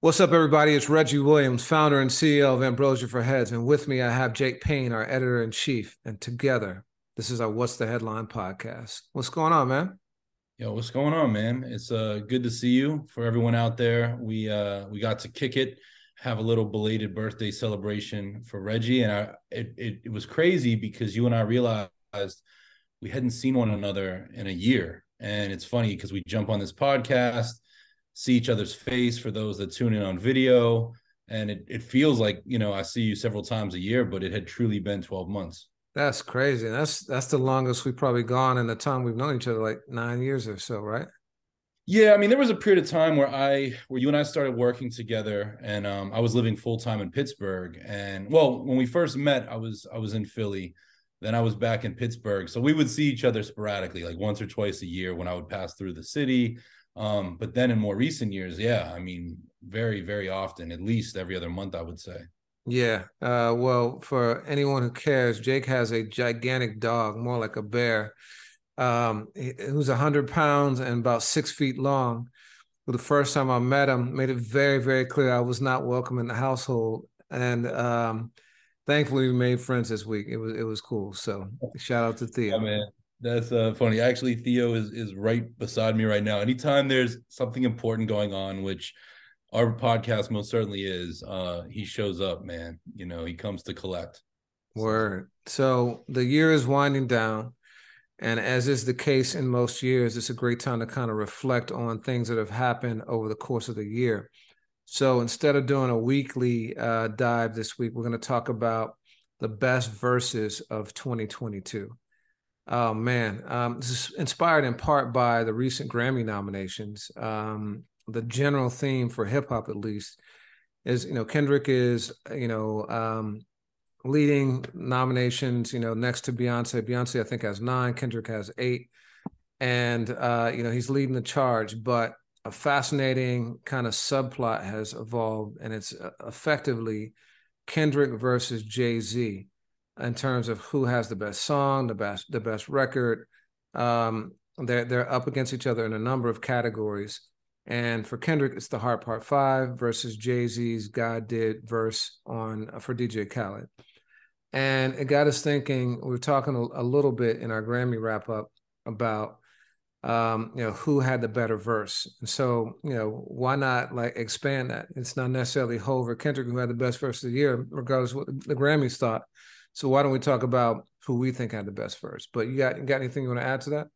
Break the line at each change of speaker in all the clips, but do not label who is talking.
What's up, everybody? It's Reggie Williams, founder and CEO of Ambrosia for Heads. And with me, I have Jake Paine, our editor in chief. And together, this is our What's the Headline podcast. What's going on, man?
Yo, what's going on, man? It's uh good to see you. For everyone out there, we uh we got to kick it, have a little belated birthday celebration for Reggie, and I it it, it was crazy because you and I realized we hadn't seen one another in a year, and it's funny because we jump on this podcast see each other's face for those that tune in on video. And it, it feels like, you know, I see you several times a year, but it had truly been 12 months.
That's crazy. That's that's the longest we've probably gone in the time we've known each other, like nine years or so, right?
Yeah, I mean, there was a period of time where I, where you and I started working together, and um, I was living full time in Pittsburgh. And well, when we first met, I was I was in Philly, then I was back in Pittsburgh. So we would see each other sporadically, like once or twice a year when I would pass through the city. Um, but then in more recent years, yeah, I mean, very, very often, at least every other month, I would say.
Yeah. Uh, well, for anyone who cares, Jake has a gigantic dog, more like a bear, um, who's 100 pounds and about six feet long. Well, the first time I met him, made it very, very clear I was not welcome in the household. And um, thankfully, we made friends this week. It was it was cool. So shout out to Theo.
Yeah, man. That's uh, funny. Actually, Theo is is right beside me right now. Anytime there's something important going on, which our podcast most certainly is, uh, he shows up, man. You know, he comes to collect.
Word. So the year is winding down. And as is the case in most years, it's a great time to kind of reflect on things that have happened over the course of the year. So instead of doing a weekly uh, dive this week, we're going to talk about the best verses of 2022. Oh man, um, this is inspired in part by the recent Grammy nominations. Um, the general theme for hip hop, at least, is you know Kendrick is you know um, leading nominations. You know next to Beyonce. Beyonce I think has nine. Kendrick has eight, and uh, you know he's leading the charge. But a fascinating kind of subplot has evolved, and it's uh, effectively Kendrick versus Jay Z in terms of who has the best song, the best the best record. Um, they're they're up against each other in a number of categories. And for Kendrick, it's the Heart Part Five versus Jay Z's God Did verse on uh, for DJ Khaled. And it got us thinking. We were talking a, a little bit in our Grammy wrap up about um, you know, who had the better verse. And so, you know, why not like expand that? It's not necessarily Hov or Kendrick who had the best verse of the year, regardless what the Grammys thought. So why don't we talk about who we think had the best first? But you got you got anything you want to add to that?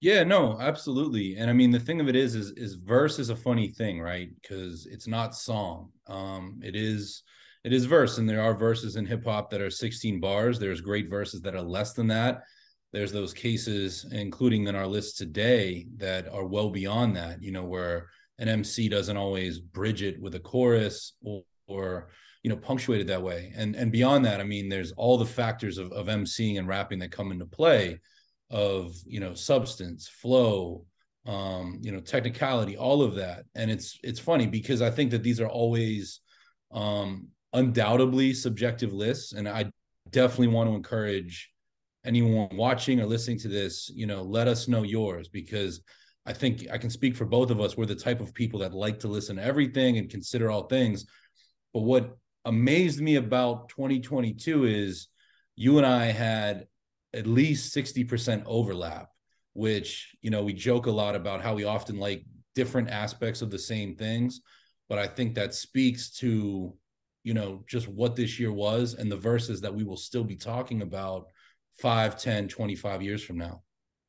Yeah, no, absolutely. And I mean, the thing of it is, is, is verse is a funny thing, right? Because it's not song. Um, it is, it is verse, and there are verses in hip hop that are 16 bars. There's great verses that are less than that. There's those cases, including in our list today, that are well beyond that. You know, where an MC doesn't always bridge it with a chorus or, or you know punctuated that way. And and beyond that i mean there's all the factors of, of emceeing and rapping that come into play of you know substance flow um you know technicality all of that. And it's it's funny because i think that these are always um undoubtedly subjective lists. And i definitely want to encourage anyone watching or listening to this you know let us know yours because i think i can speak for both of us. We're the type of people that like to listen to everything and consider all things. But what amazed me about 2022 is you and I had at least 60% overlap, which, you know, we joke a lot about how we often like different aspects of the same things. But I think that speaks to, you know, just what this year was and the verses that we will still be talking about 5, 10, 25 years from now.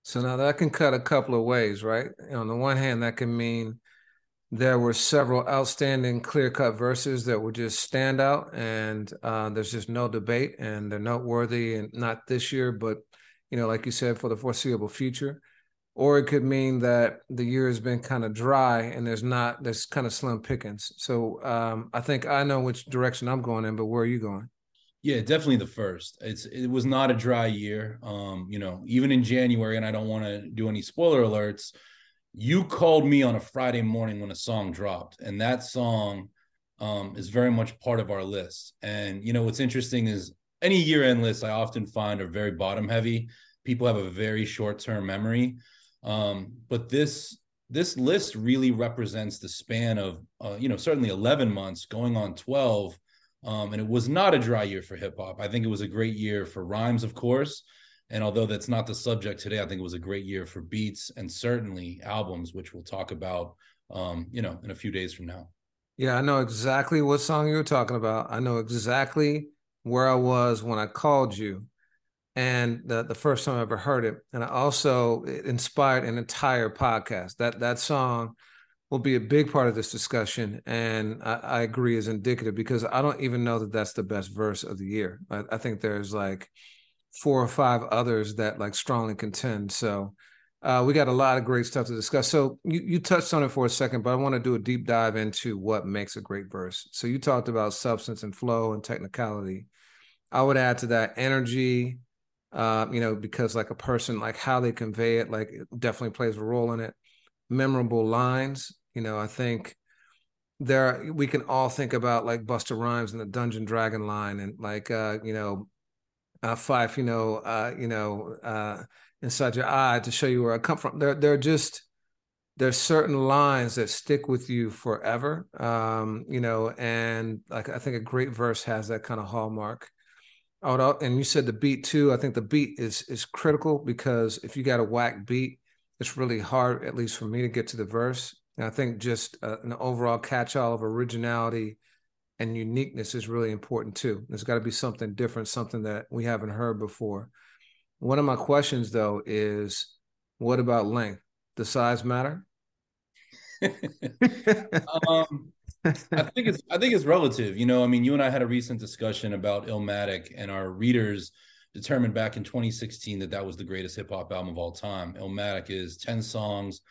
So now that can cut a couple of ways, right? On the one hand, that can mean there were several outstanding clear cut verses that were just stand out and uh, there's just no debate and they're noteworthy and not this year but you know like you said for the foreseeable future. Or it could mean that the year has been kind of dry and there's not there's kind of slim pickings. So um, i think i know which direction i'm going in but where are you going?
Yeah definitely the first. It's it was not a dry year. Um you know even in january and i don't want to do any spoiler alerts you called me on a Friday morning when a song dropped, and that song um, is very much part of our list. And you know what's interesting is any year-end list I often find are very bottom heavy. People have a very short-term memory, um, but this this list really represents the span of uh, you know certainly 11 months going on 12 um, and it was not a dry year for hip hop i think it was a great year for rhymes of course and although that's not the subject today i think it was a great year for beats and certainly albums which we'll talk about um, you know in a few days from now
yeah i know exactly what song you were talking about i know exactly where i was when i called you and the, the first time I ever heard it. And I also it inspired an entire podcast. That that song will be a big part of this discussion, and I, I agree is indicative because I don't even know that that's the best verse of the year. I, I, think there's like four or five others that like strongly contend. So. Uh, we got a lot of great stuff to discuss. So you, you touched on it for a second, but I want to do a deep dive into what makes a great verse. So you talked about substance and flow and technicality. I would add to that energy, uh, you know, because like a person, like how they convey it, like it definitely plays a role in it. Memorable lines, you know, I think there we can all think about like Busta Rhymes and the Dungeon Dragon line, and like uh, you know, uh, Phife, you know, uh, you know, uh, inside your eye to show you where I come from. They're they're just there's certain lines that stick with you forever, um, you know, and like I think a great verse has that kind of hallmark. Would, and you said the beat too. I think the beat is is critical because if you got a whack beat, it's really hard, at least for me, to get to the verse. And I think just uh, an overall catch-all of originality and uniqueness is really important too. There's got to be something different, something that we haven't heard before. One of my questions though is, what about length? Does size matter?
um, I think it's I think it's relative. You know, I mean, you and I had a recent discussion about Illmatic, and our readers determined back in 2016 that that was the greatest hip hop album of all time. Illmatic is 10 songs,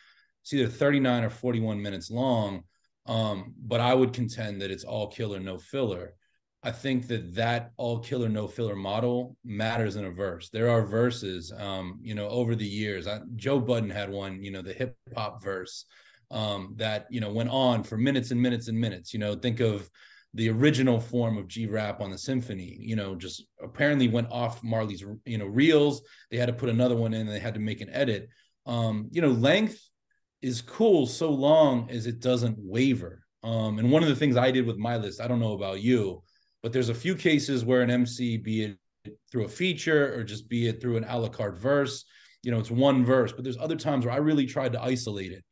it's either 39 or 41 minutes long. Um, but I would contend that it's all killer, no filler. I think that that all killer, no filler model matters in a verse. There are verses, um, you know, over the years. I, Joe Budden had one, you know, the hip hop verse um, that you know went on for minutes and minutes and minutes. You know, think of the original form of G rap on the symphony. You know, just apparently went off Marley's you know reels. They had to put another one in. and They had to make an edit. Um, you know, length is cool so long as it doesn't waver. Um, and one of the things I did with my list, I don't know about you, but there's a few cases where an MC, be it through a feature or just be it through an a la carte verse, you know, it's one verse, but there's other times where I really tried to isolate it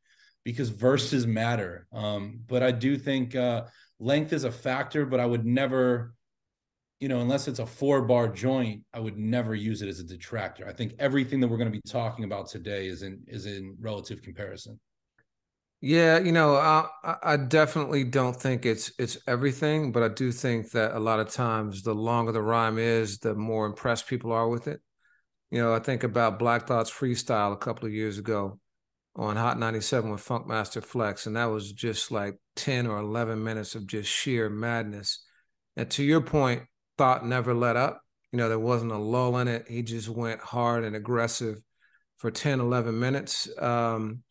because verses matter. Um, but I do think uh, length is a factor, but I would never, you know, unless it's a four bar joint, I would never use it as a detractor. I think everything that we're going to be talking about today is in is in relative comparison.
Yeah, you know, I, I definitely don't think it's it's everything, but I do think that a lot of times the longer the rhyme is, the more impressed people are with it. You know, I think about Black Thought's freestyle a couple of years ago on Hot 97 with Funkmaster Flex. And that was just like 10 or 11 minutes of just sheer madness. And to your point, Thought never let up. You know, there wasn't a lull in it. He just went hard and aggressive for 10, 11 minutes. Um,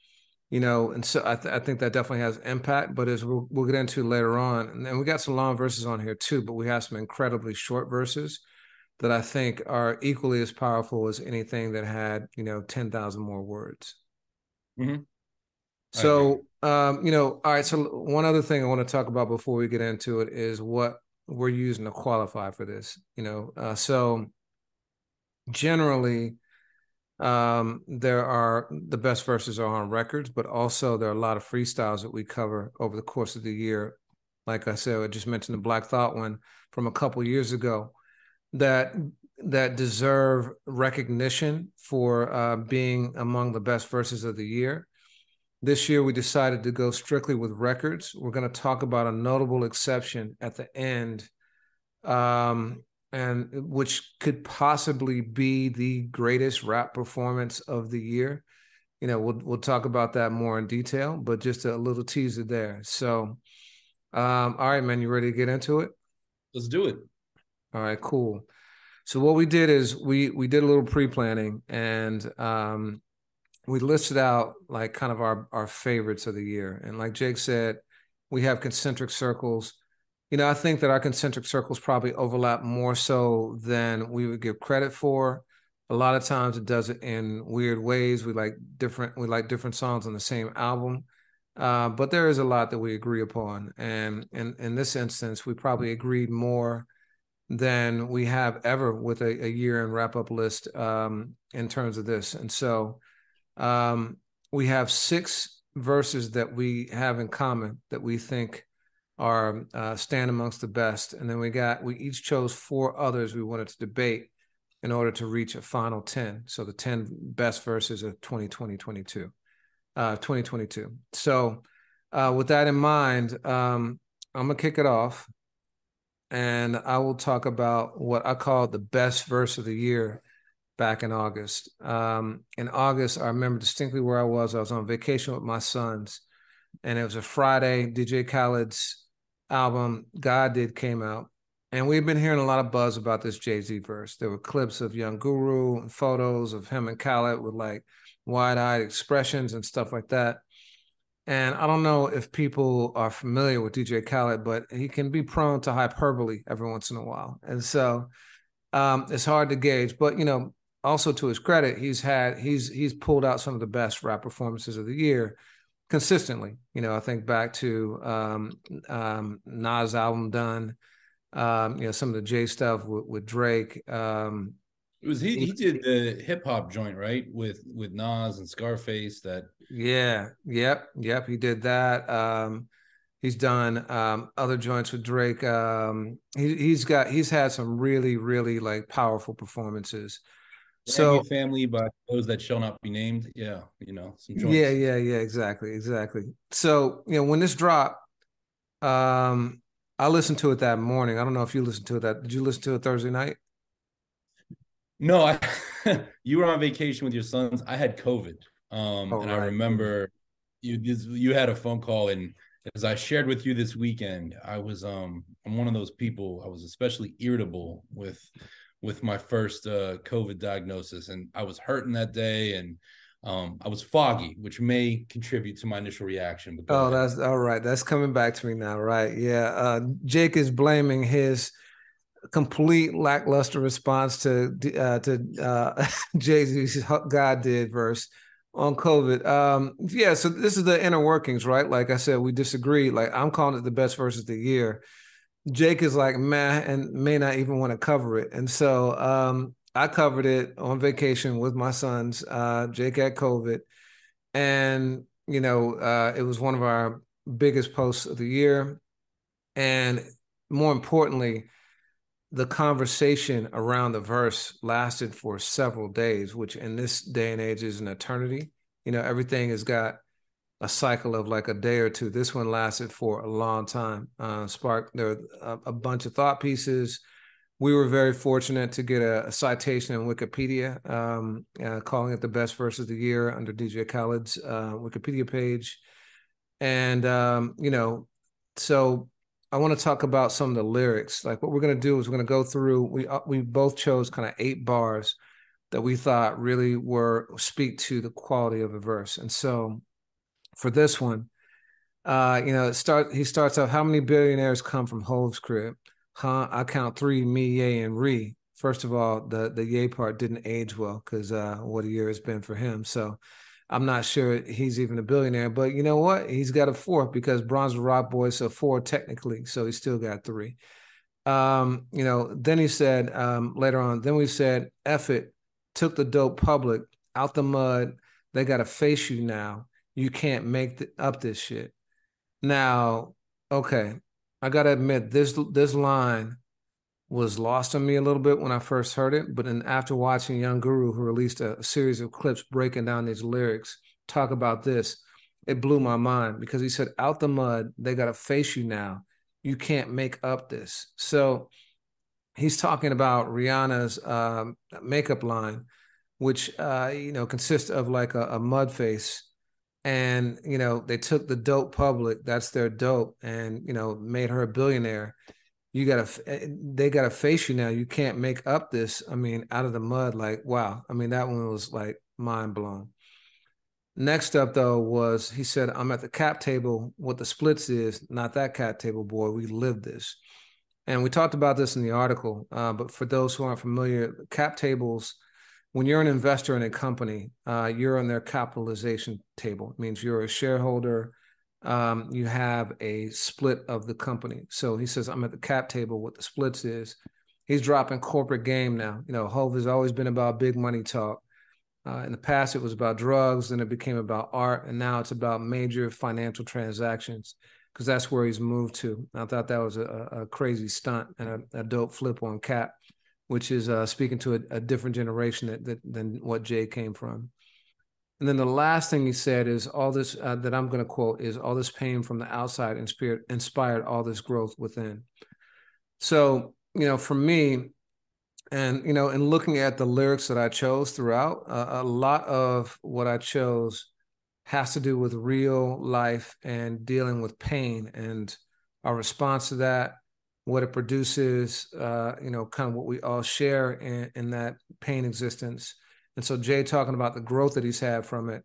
you know, and so I, th- I, think that definitely has impact. But as we'll, we'll get into later on, and then we got some long verses on here too, but we have some incredibly short verses that I think are equally as powerful as anything that had, you know, 10,000 more words. Mm-hmm. So, um, you know, all right. So, one other thing I want to talk about before we get into it is what we're using to qualify for this. You know, uh, so generally, um, there are the best verses are on records, but also there are a lot of freestyles that we cover over the course of the year. Like I said, I just mentioned the Black Thought one from a couple years ago that that deserve recognition for uh, being among the best verses of the year. This year, we decided to go strictly with records. We're going to talk about a notable exception at the end, um, and which could possibly be the greatest rap performance of the year. You know, we'll we'll talk about that more in detail, but just a little teaser there. So, um, all right, man, you ready to get into it?
Let's do it.
All right, cool. So what we did is we we did a little pre-planning and um, we listed out like kind of our our favorites of the year. And like Jake said, we have concentric circles. You know, I think that our concentric circles probably overlap more so than we would give credit for. A lot of times it does it in weird ways. We like different we like different songs on the same album. Uh, but there is a lot that we agree upon. And in, in this instance, we probably agreed more than we have ever with a, a year and wrap up list um, in terms of this. And so um, we have six verses that we have in common that we think are uh, stand amongst the best. And then we got, we each chose four others we wanted to debate in order to reach a final 10. So the 10 best verses of 2020, 22, uh, 2022. So uh, with that in mind, um, I'm gonna kick it off and I will talk about what I call the best verse of the year back in August. Um, in August, I remember distinctly where I was. I was on vacation with my sons, and it was a Friday. DJ Khaled's album "God Did" came out, and we've been hearing a lot of buzz about this Jay Z verse. There were clips of Young Guru and photos of him and Khaled with like wide-eyed expressions and stuff like that. And I don't know if people are familiar with DJ Khaled, but he can be prone to hyperbole every once in a while. And so um, it's hard to gauge. But, you know, also to his credit, he's had, he's, he's pulled out some of the best rap performances of the year consistently. You know, I think back to um, um, Nas album done, um, you know, some of the J stuff with, with Drake. Um,
it was he? He did the hip hop joint, right? With with Nas and Scarface. That
yeah, yep, yep. He did that. Um, he's done um, other joints with Drake. Um, he, he's got he's had some really really like powerful performances.
So family by those that shall not be named. Yeah, you know.
Yeah, yeah, yeah. Exactly, exactly. So you know when this dropped, um, I listened to it that morning. I don't know if you listened to it. That did you listen to it Thursday night?
No, I, you were on vacation with your sons. I had COVID, um, oh, and right. I remember you you had a phone call, and as I shared with you this weekend, I was um I'm one of those people. I was especially irritable with with my first uh, COVID diagnosis, and I was hurting that day, and um, I was foggy, which may contribute to my initial reaction.
But oh, that's all right. That's coming back to me now, right? Yeah. Uh, Jake is blaming his complete lackluster response to uh, to uh, Jay Z's "God Did" verse on COVID. Um, yeah, so this is the inner workings, right? Like I said, we disagree. Like I'm calling it the best verse of the year. Jake is like meh and may not even want to cover it, and so um, I covered it on vacation with my sons. Uh, Jake had COVID, and you know uh, it was one of our biggest posts of the year, and more importantly the conversation around the verse lasted for several days, which in this day and age is an eternity. You know, everything has got a cycle of like a day or two. This one lasted for a long time. Uh, sparked there a, a, bunch of thought pieces. We were very fortunate to get a, a citation in Wikipedia, um, uh, calling it the best verse of the year under DJ Khaled's uh, Wikipedia page. And um, you know, so I want to talk about some of the lyrics. Like what we're going to do is we're going to go through. We uh, we both chose kind of eight bars that we thought really were speak to the quality of a verse. And so for this one, uh, you know, start he starts off. How many billionaires come from Hov's crib? Huh? I count three. Me, Ye, and Re. First of all, the the Ye part didn't age well because uh, what a year it's been for him. So I'm not sure he's even a billionaire, but you know what? He's got a fourth because Bronze Rock Boys so four technically, so he still got three. Um, you know, then he said um, later on, then we said, F it, took the dope public out the mud. They got to face you now. You can't make up this shit. Now, okay, I got to admit, this this line was lost on me a little bit when I first heard it, but then after watching Young Guru, who released a, series of clips breaking down these lyrics, talk about this, it blew my mind because he said, "Out the mud, they got to face you now. You can't make up this." So he's talking about Rihanna's um, makeup line, which uh, you know consists of like a, a mud face and you know they took the dope public that's their dope and you know made her a billionaire. You gotta eh, they gotta face you now you can't make up this i mean out of the mud like wow. I mean that one was like mind blown next up though was he said i'm at the cap table. What the splits is not that cap table boy. We live this. And we talked about this in the article uh, but for those who aren't familiar cap tables when you're an investor in a company, uh, you're on their capitalization table. It means you're a shareholder. Um, you have a split of the company. So he says, I'm at the cap table. What the splits is, he's dropping corporate game now. You know, Hov has always been about big money talk. Uh, in the past, it was about drugs, then it became about art, and now it's about major financial transactions because that's where he's moved to. I thought that was a, a crazy stunt and a, a, dope flip on Cap, which is uh, speaking to a, a different generation that, that, than what Jay came from. And then the last thing he said is all this uh, that I'm going to quote is all this pain from the outside inspired inspired all this growth within. So you know, for me, and you know, in looking at the lyrics that I chose throughout, uh, a lot of what I chose has to do with real life and dealing with pain and our response to that, what it produces, uh, you know, kind of what we all share in, in that pain existence. And so Jay talking about the growth that he's had from it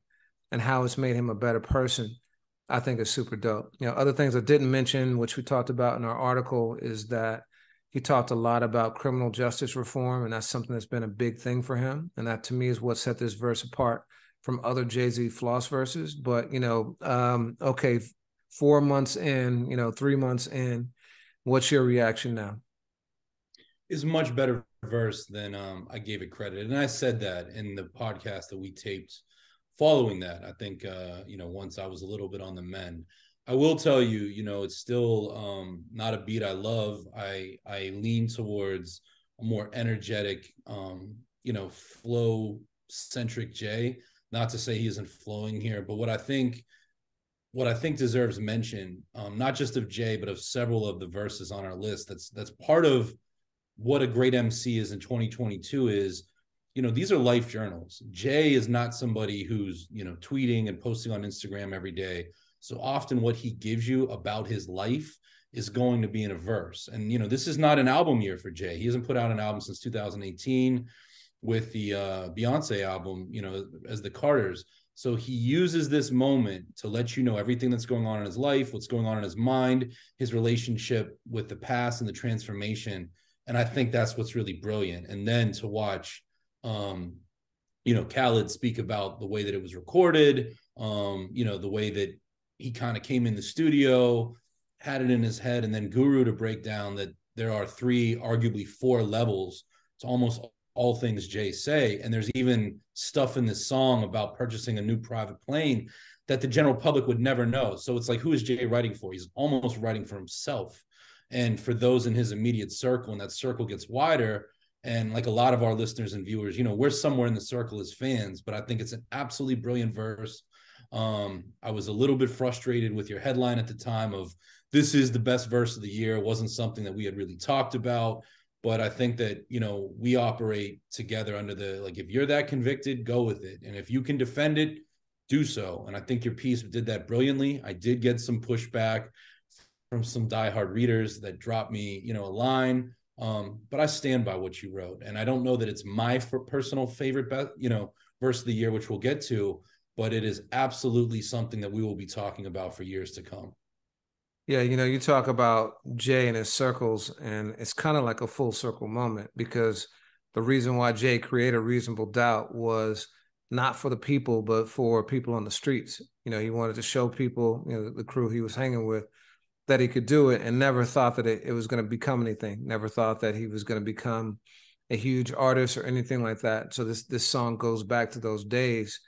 and how it's made him a better person, I think is super dope. You know, other things I didn't mention, which we talked about in our article, is that he talked a lot about criminal justice reform, and that's something that's been a big thing for him. And that to me is what set this verse apart from other Jay Z floss verses. But you know, um, okay, four months in, you know, three months in, what's your reaction now?
Is much better verse than um, I gave it credit, and I said that in the podcast that we taped following that. I think uh, you know once I was a little bit on the mend. I will tell you, you know, it's still um, not a beat I love. I I lean towards a more energetic, um, you know, flow centric Jay. Not to say he isn't flowing here, but what I think what I think deserves mention, um, not just of Jay, but of several of the verses on our list. That's that's part of what a great MC is in 2022 is, you know, these are life journals. Jay is not somebody who's, you know, tweeting and posting on Instagram every day. So often what he gives you about his life is going to be in a verse. And, you know, this is not an album year for Jay. He hasn't put out an album since 2018 with the uh, Beyonce album, you know, as the Carters. So he uses this moment to let you know everything that's going on in his life, what's going on in his mind, his relationship with the past and the transformation. And I think that's what's really brilliant. And then to watch, um, you know, Khaled speak about the way that it was recorded, um, you know, the way that he kind of came in the studio, had it in his head, and then Guru to break down that there are three, arguably four levels to almost all things Jay say. And there's even stuff in this song about purchasing a new private plane that the general public would never know. So it's like, who is Jay writing for? He's almost writing for himself. And for those in his immediate circle, and that circle gets wider, and like a lot of our listeners and viewers, you know, we're somewhere in the circle as fans, but I think it's an absolutely brilliant verse. Um, I was a little bit frustrated with your headline at the time of this is the best verse of the year. It wasn't something that we had really talked about but i think that you know we operate together under the like if you're that convicted go with it. And if you can defend it do so. And i think your piece did that brilliantly. I did get some pushback from some diehard readers that dropped me you know a line. Um, but i stand by what you wrote. And i don't know that it's my personal favorite best you know verse of the year which we'll get to but it is absolutely something that we will be talking about for years to come
yeah, you know, you talk about Jay and his circles, and it's kind of like a full circle moment because the reason why Jay created Reasonable Doubt was not for the people, but for people on the streets. You know, he wanted to show people, you know, the crew he was hanging with, that he could do it, and never thought that it, it was going to become anything. Never thought that he was going to become a huge artist or anything like that. So this this song goes back to those days,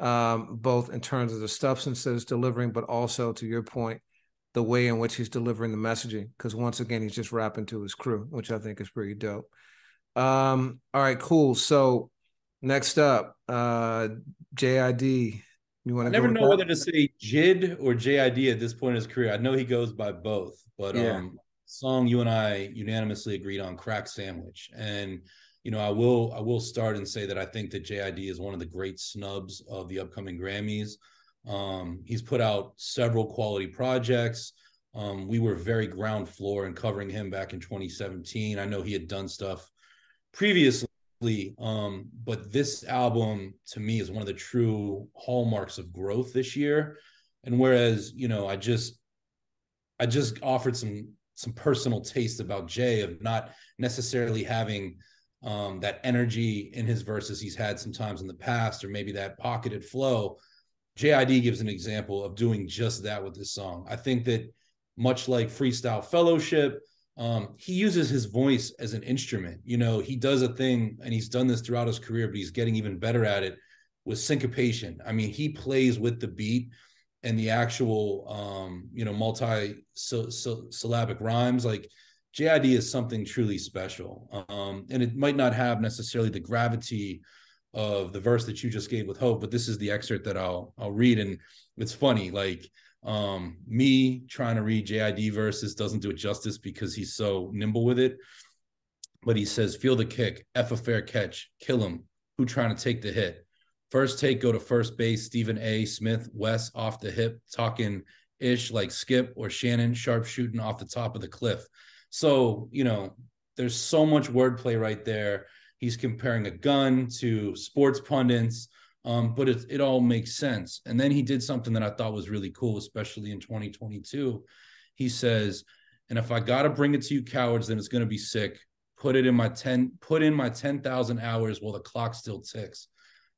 um, both in terms of the substance that it's delivering, but also to your point the way in which he's delivering the messaging because once again he's just rapping to his crew which i think is pretty dope. Um all right cool. So next up uh jid
you want to never know whether to say jid or jid at this point in his career. I know he goes by both but yeah. um song you and i unanimously agreed on crack sandwich. And you know i will i will start and say that i think that jid is one of the great snubs of the upcoming grammys um, he's put out several quality projects. Um, we were very ground floor in covering him back in 2017. I know he had done stuff previously, um, but this album to me is one of the true hallmarks of growth this year. And whereas, you know, I just I just offered some some personal taste about Jay of not necessarily having um, that energy in his verses he's had sometimes in the past, or maybe that pocketed flow. JID gives an example of doing just that with this song. I think that much like Freestyle Fellowship, um, he uses his voice as an instrument. You know, he does a thing, and he's done this throughout his career, but he's getting even better at it with syncopation. I mean, he plays with the beat and the actual, um, you know, multi syllabic rhymes. Like JID is something truly special, um, and it might not have necessarily the gravity of the verse that you just gave with hope, but this is the excerpt that I'll I'll read, and it's funny, like um, me trying to read JID verses doesn't do it justice because he's so nimble with it. But he says, feel the kick, F a fair catch, kill him. Who trying to take the hit? First take, go to first base, Stephen A. Smith, West off the hip, talking ish like Skip or Shannon, sharp shooting off the top of the cliff. So, you know, there's so much wordplay right there. He's comparing a gun to sports pundits um, but it, it all makes sense. And then he did something that I thought was really cool, especially in 2022. He says, and if I got to bring it to you cowards, then it's going to be sick. Put it in my 10, put in my 10,000 hours while the clock still ticks.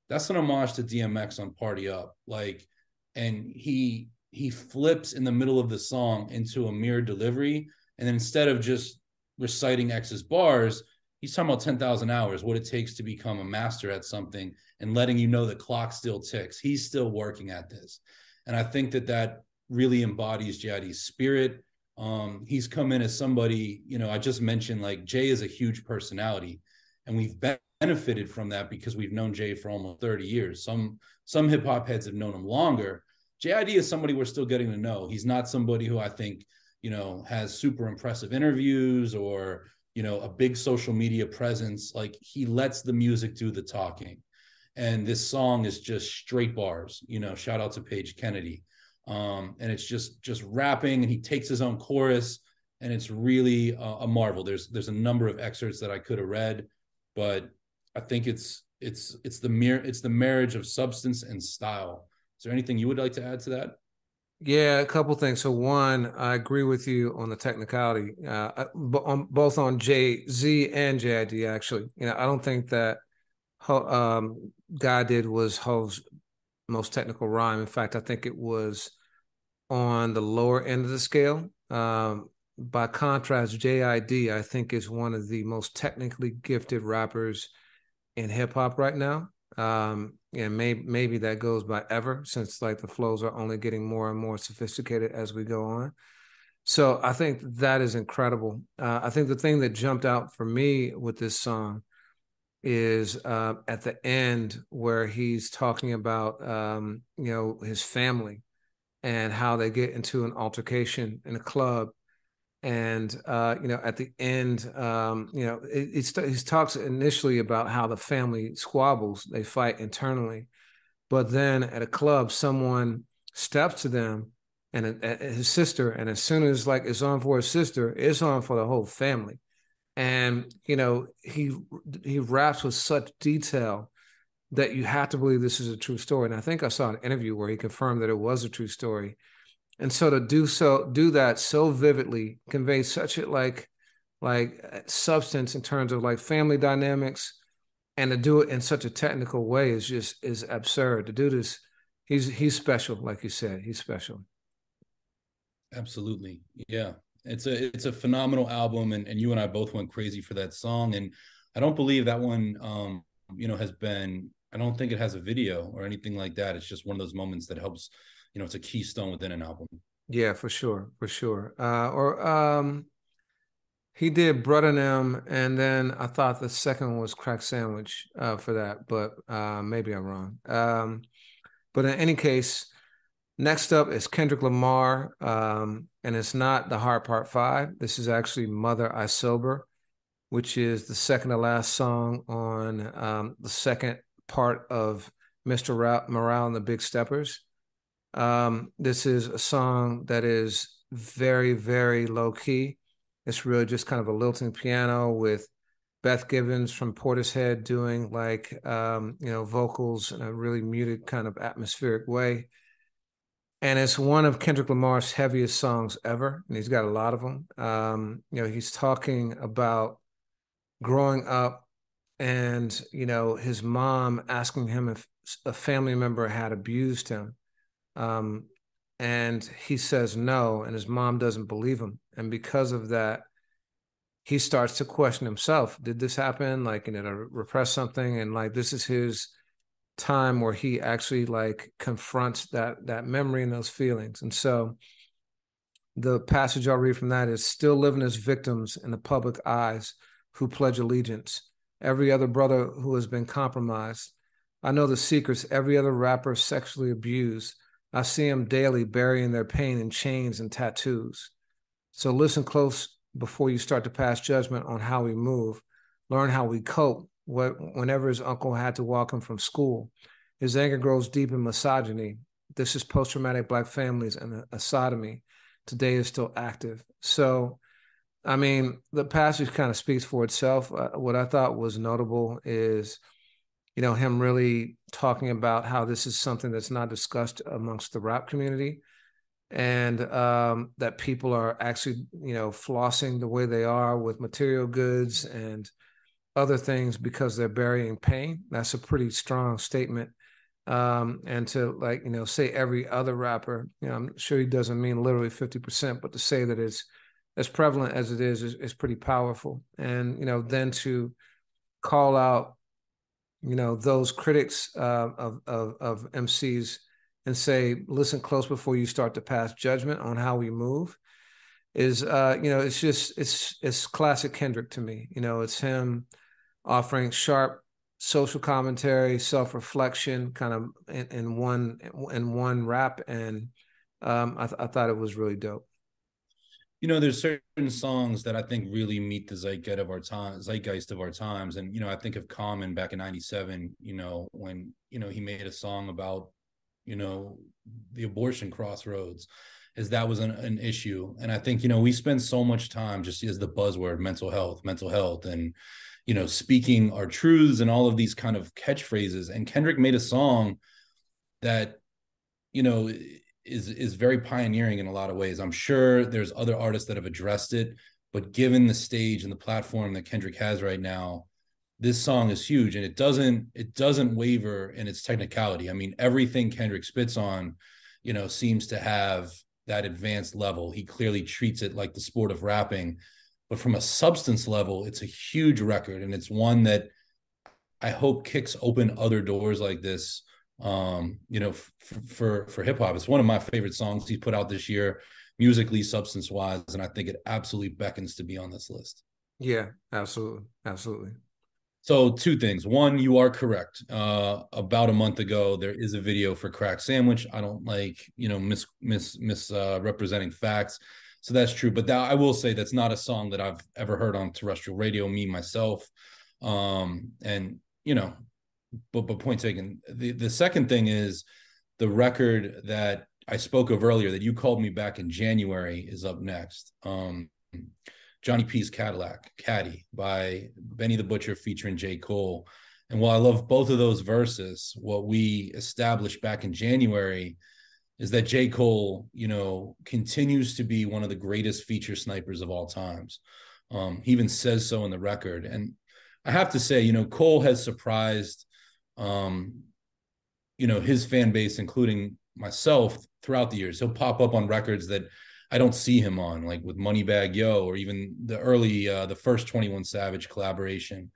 That's an homage to DMX on Party Up. Like, and he, he flips in the middle of the song into a mirror delivery. And instead of just reciting X's bars, he's talking about 10,000 hours, what it takes to become a master at something and letting you know the clock still ticks. He's still working at this. And I think that that really embodies JID's spirit. Um, he's come in as somebody, you know, I just mentioned like Jay is a huge personality and we've benefited from that because we've known Jay for almost 30 years. Some some hip hop heads have known him longer. JID is somebody we're still getting to know. He's not somebody who I think, you know, has super impressive interviews or you know a big social media presence like he lets the music do the talking. And this song is just straight bars you know shout out to Page Kennedy. Um, and it's just just rapping and he takes his own chorus and it's really a, a marvel. There's there's a number of excerpts that I could have read but I think it's it's it's the mere it's the marriage of substance and style. Is there anything you would like to add to that
yeah, a couple things. So one, I agree with you on the technicality, uh, on both on Jay Z and JID. Actually, you know, I don't think that um, God did was Hov's most technical rhyme. In fact, I think it was on the lower end of the scale. Um, by contrast, JID, I think, is one of the most technically gifted rappers in hip hop right now. Um, and maybe maybe that goes by ever since like the flows are only getting more and more sophisticated as we go on. So I think that is incredible. Uh, I think the thing that jumped out for me with this song is uh, at the end where he's talking about um, you know his family and how they get into an altercation in a club and uh, you know at the end um, you know he talks initially about how the family squabbles they fight internally. But then at a club someone steps to them and his sister and as soon as like it's on for his sister it's on for the whole family. And you know he he raps with such detail that you have to believe this is a true story. And i think i saw an interview where he confirmed that it was a true story and so to do so do that so vividly convey such a like like uh, substance in terms of like family dynamics. And to do it in such a technical way is just is absurd. To do this he's he's special like you said he's special.
Absolutely. Yeah. It's a it's a phenomenal album and, and you and i both went crazy for that song. And i don't believe that one um you know has been i don't think it has a video or anything like that. It's just one of those moments that helps you know it's a keystone within an album
yeah for sure for sure uh or um he did Bruddanem, and then I thought the second one was Crack Sandwich uh, for that, but uh, maybe I'm wrong. Um, but in any case, next up is Kendrick Lamar, um, and it's not the Heart Part Five. This is actually Mother I Sober, which is the second to last song on um, the second part of Mr. Ra- Morale and the Big Steppers. Um, this is a song that is very, very low key. It's really just kind of a lilting piano with Beth Gibbons from Portishead doing like um, you know vocals in a really muted kind of atmospheric way. And it's one of Kendrick Lamar's heaviest songs ever, and he's got a lot of them. Um, you know, he's talking about growing up and you know his mom asking him if a family member had abused him um, and he says no and his mom doesn't believe him. And because of that he starts to question himself. Did this happen? Like you know repress something? And like this is his time where he actually like confronts that that memory and those feelings. And so the passage i'll read from that is still living as victims in the public eyes who pledge allegiance. Every other brother who has been compromised. I know the secrets every other rapper sexually abused i see them daily burying their pain in chains and tattoos so listen close before you start to pass judgment on how we move. Learn how we cope. What, whenever his uncle had to walk him from school, his anger grows deep in misogyny. This is post traumatic Black families and a, sodomy. Today is still active. So, I mean, the passage kind of speaks for itself. Uh, what I thought was notable is, you know, him really talking about how this is something that's not discussed amongst the rap community and um, that people are actually you know flossing the way they are with material goods and other things because they're burying pain. That's a pretty strong statement. Um, and to like you know say every other rapper you know i'm sure he doesn't mean literally 50% but to say that it's as prevalent as it is, is is pretty powerful. And you know then to call out you know those critics uh, of, of of mcs and say, listen close before you start to pass judgment on how we move is uh, you know, it's just it's it's classic Kendrick to me. You know, it's him offering sharp social commentary, self-reflection kind of in, in one in one rap. And um, I, th- I thought it was really dope
you know, there's certain songs that I think really meet the zeitgeist of our time, zeitgeist of our times. And, you know, I think of Common back in 97, you know, when, you know, he made a song about you know the abortion crossroads as that was an, an issue and i think you know we spend so much time just as the buzzword mental health mental health and you know speaking our truths and all of these kind of catchphrases and kendrick made a song that you know is is very pioneering in a lot of ways. I'm sure there's other artists that have addressed it but given the stage and the platform that kendrick has right now this song is huge and it doesn't it doesn't waver in its technicality. I mean everything kendrick spits on you know seems to have that advanced level. He clearly treats it like the sport of rapping but from a substance level it's a huge record and it's one that i hope kicks open other doors like this um you know f- for for hip-hop it's one of my favorite songs he put out this year musically substance wise and i think it absolutely beckons to be on this list
yeah absolutely absolutely
so two things. One, you are correct. Uh, about a month ago, there is a video for Crack Sandwich. I don't like you know mis mis misrepresenting uh, facts, so that's true. But that I will say that's not a song that I've ever heard on terrestrial radio. Me myself, um, and you know, but but point taken. The the second thing is the record that I spoke of earlier that you called me back in January is up next. Um, Johnny P's Cadillac, Caddy by Benny the Butcher featuring J. Cole. And while I love both of those verses, what we established back in January is that J. Cole, you know, continues to be one of the greatest feature snipers of all times. Um, he even says so in the record. And I have to say, you know, Cole has surprised, um, you know, his fan base, including myself, throughout the years. He'll pop up on records that I don't see him on, like with Moneybagg Yo or even the early, uh, the first 21 Savage collaboration.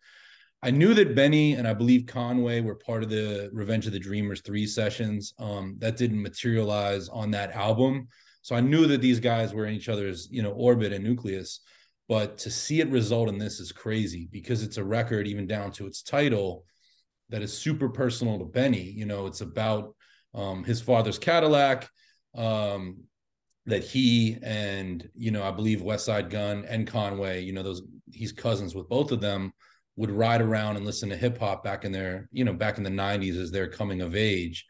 I knew that Benny and I believe Conway were part of the Revenge of the Dreamers 3 sessions. Um, that didn't materialize on that album. So I knew that these guys were in each other's, you know, orbit and nucleus. But to see it result in this is crazy because it's a record, even down to its title, that is super personal to Benny. You know, it's about um, his father's Cadillac, um, that he and you know I believe Westside Gunn and Conway, you know those he's cousins with both of them, would ride around and listen to hip hop back in their you know back in the '90s as they're coming of age.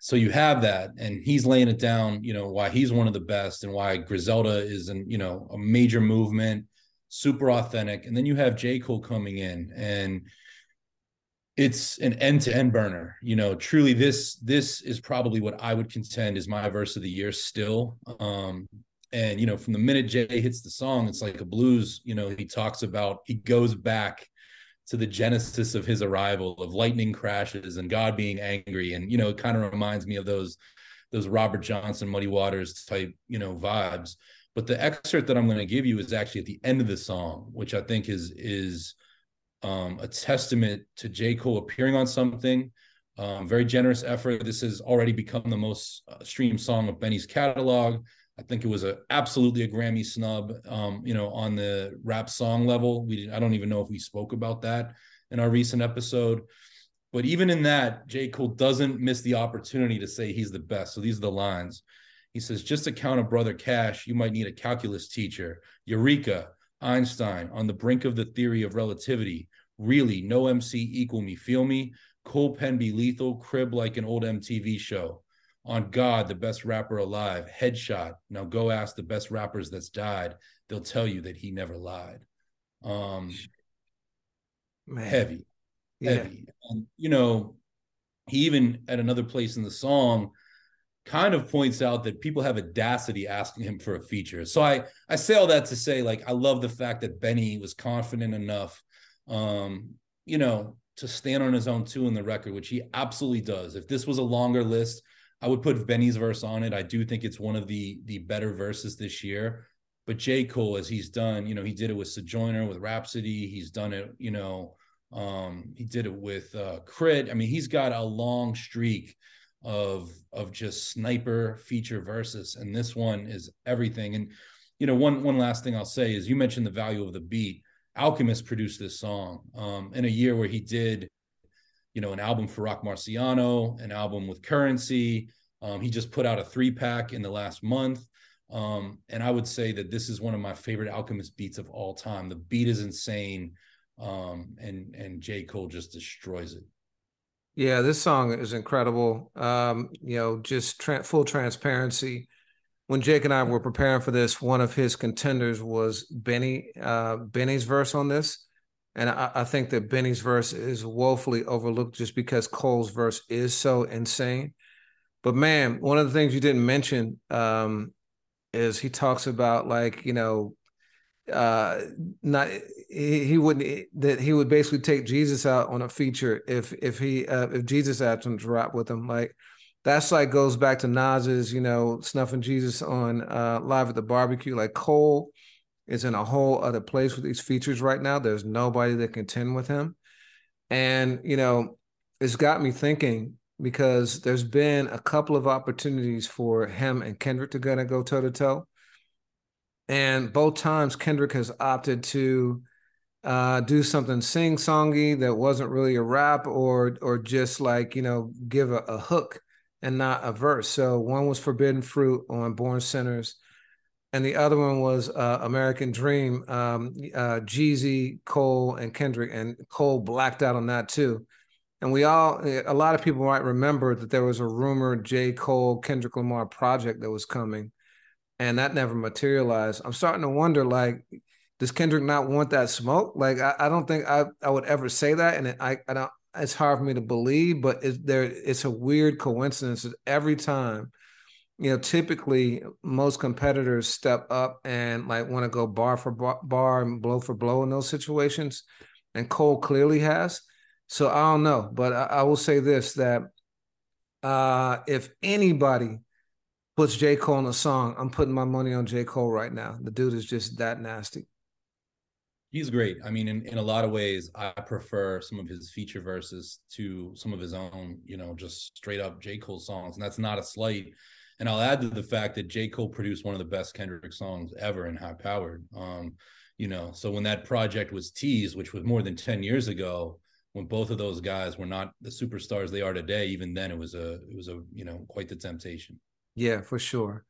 So you have that, and he's laying it down. You know why he's one of the best, and why Griselda is an you know a major movement, super authentic. And then you have J Cole coming in, and it's an end-to-end burner you know truly this this is probably what i would contend is my verse of the year still um and you know from the minute jay hits the song it's like a blues you know he talks about he goes back to the genesis of his arrival of lightning crashes and God being angry. And, you know, it kind of reminds me of those, those Robert Johnson, Muddy Waters type, you know, vibes. But the excerpt that I'm going to give you is actually at the end of the song, which I think is, is um, a testament to J. Cole appearing on something. Um, very generous effort. This has already become the most uh, streamed song of Benny's catalog. I think it was a absolutely a Grammy snub. Um, you know, on the rap song level, we I don't even know if we spoke about that in our recent episode. But even in that, J. Cole doesn't miss the opportunity to say he's the best. So these are the lines. He says, just to count a brother cash, you might need a calculus teacher. Eureka, Einstein, on the brink of the theory of relativity. Really, no MC equal me. Feel me? Cole pen be lethal, crib like an old MTV show on God, the best rapper alive, headshot. Now go ask the best rappers that's died. They'll tell you that he never lied. Um, Man. heavy, yeah. heavy. And, you know, he even at another place in the song kind of points out that people have audacity asking him for a feature. So I I say all that to say like I love the fact that Benny was confident enough um you know to stand on his own too in the record which he absolutely does. If this was a longer list, I would put Benny's verse on it. I do think it's one of the the better verses this year. But J. Cole, as he's done, you know, he did it with Sojourner, with Rapsody. He's done it, you know, um, he did it with uh, Crit. I mean, he's got a long streak of of just sniper feature verses, and this one is everything. And you know, one one last thing I'll say is you mentioned the value of the beat. Alchemist produced this song um, in a year where he did you know, an album for Roc Marciano, an album with Currency. Um, he just put out a three pack in the last month. Um, and I would say that this is one of my favorite Alchemist beats of all time. The beat is insane. Um, and, and J. Cole just destroys it.
Yeah, this song is incredible. Um, you know, just tra- full transparency. When Jake and I were preparing for this, one of his contenders was Benny, uh, Benny's verse on this. And I, I, think that Benny's verse is woefully overlooked just because Cole's verse is so insane. But man, one of the things you didn't mention um, is he talks about like you know, uh, not he, he wouldn't that he would basically take Jesus out on a feature if if he uh, if Jesus had to rap with him like. That's like goes back to Nas's, you know, snuffing Jesus on uh, live at the barbecue. Like Cole, is in a whole other place with these features right now. There's nobody that can contend with him. And, you know, it's got me thinking because there's been a couple of opportunities for him and Kendrick to of go toe to toe. And both times Kendrick has opted to uh, do something sing songy that wasn't really a rap or or just like, you know, give a, a hook and not a verse. So one was Forbidden Fruit on Born Sinners and the other one was uh, American Dream. Um, uh, Jeezy, Cole, and Kendrick, and Cole blacked out on that too. And we all, a lot of people might remember that there was a rumored J. Cole, Kendrick Lamar project that was coming, and that never materialized. I'm starting to wonder, like, does Kendrick not want that smoke? Like, I, I don't think I, I would ever say that, and I, I don't. It's hard for me to believe, but it, there, it's a weird coincidence that every time you know, typically most competitors step up and like want to go bar for bar, bar and blow for blow in those situations, and Cole clearly has. So I don't know, but I, I will say this: that uh, if anybody puts J Cole in a song, I'm putting my money on J Cole right now. The dude is just that nasty.
He's great. I mean, in, in a lot of ways, I prefer some of his feature verses to some of his own, you know, just straight up J. Cole songs. And that's not a slight and I'll add to the fact that J. Cole produced one of the best Kendrick songs ever in High Powered. Um, you know, so when that project was teased, which was more than 10 years ago, when both of those guys were not the superstars they are today, even then it was a it was a you know quite the temptation.
Yeah, for sure.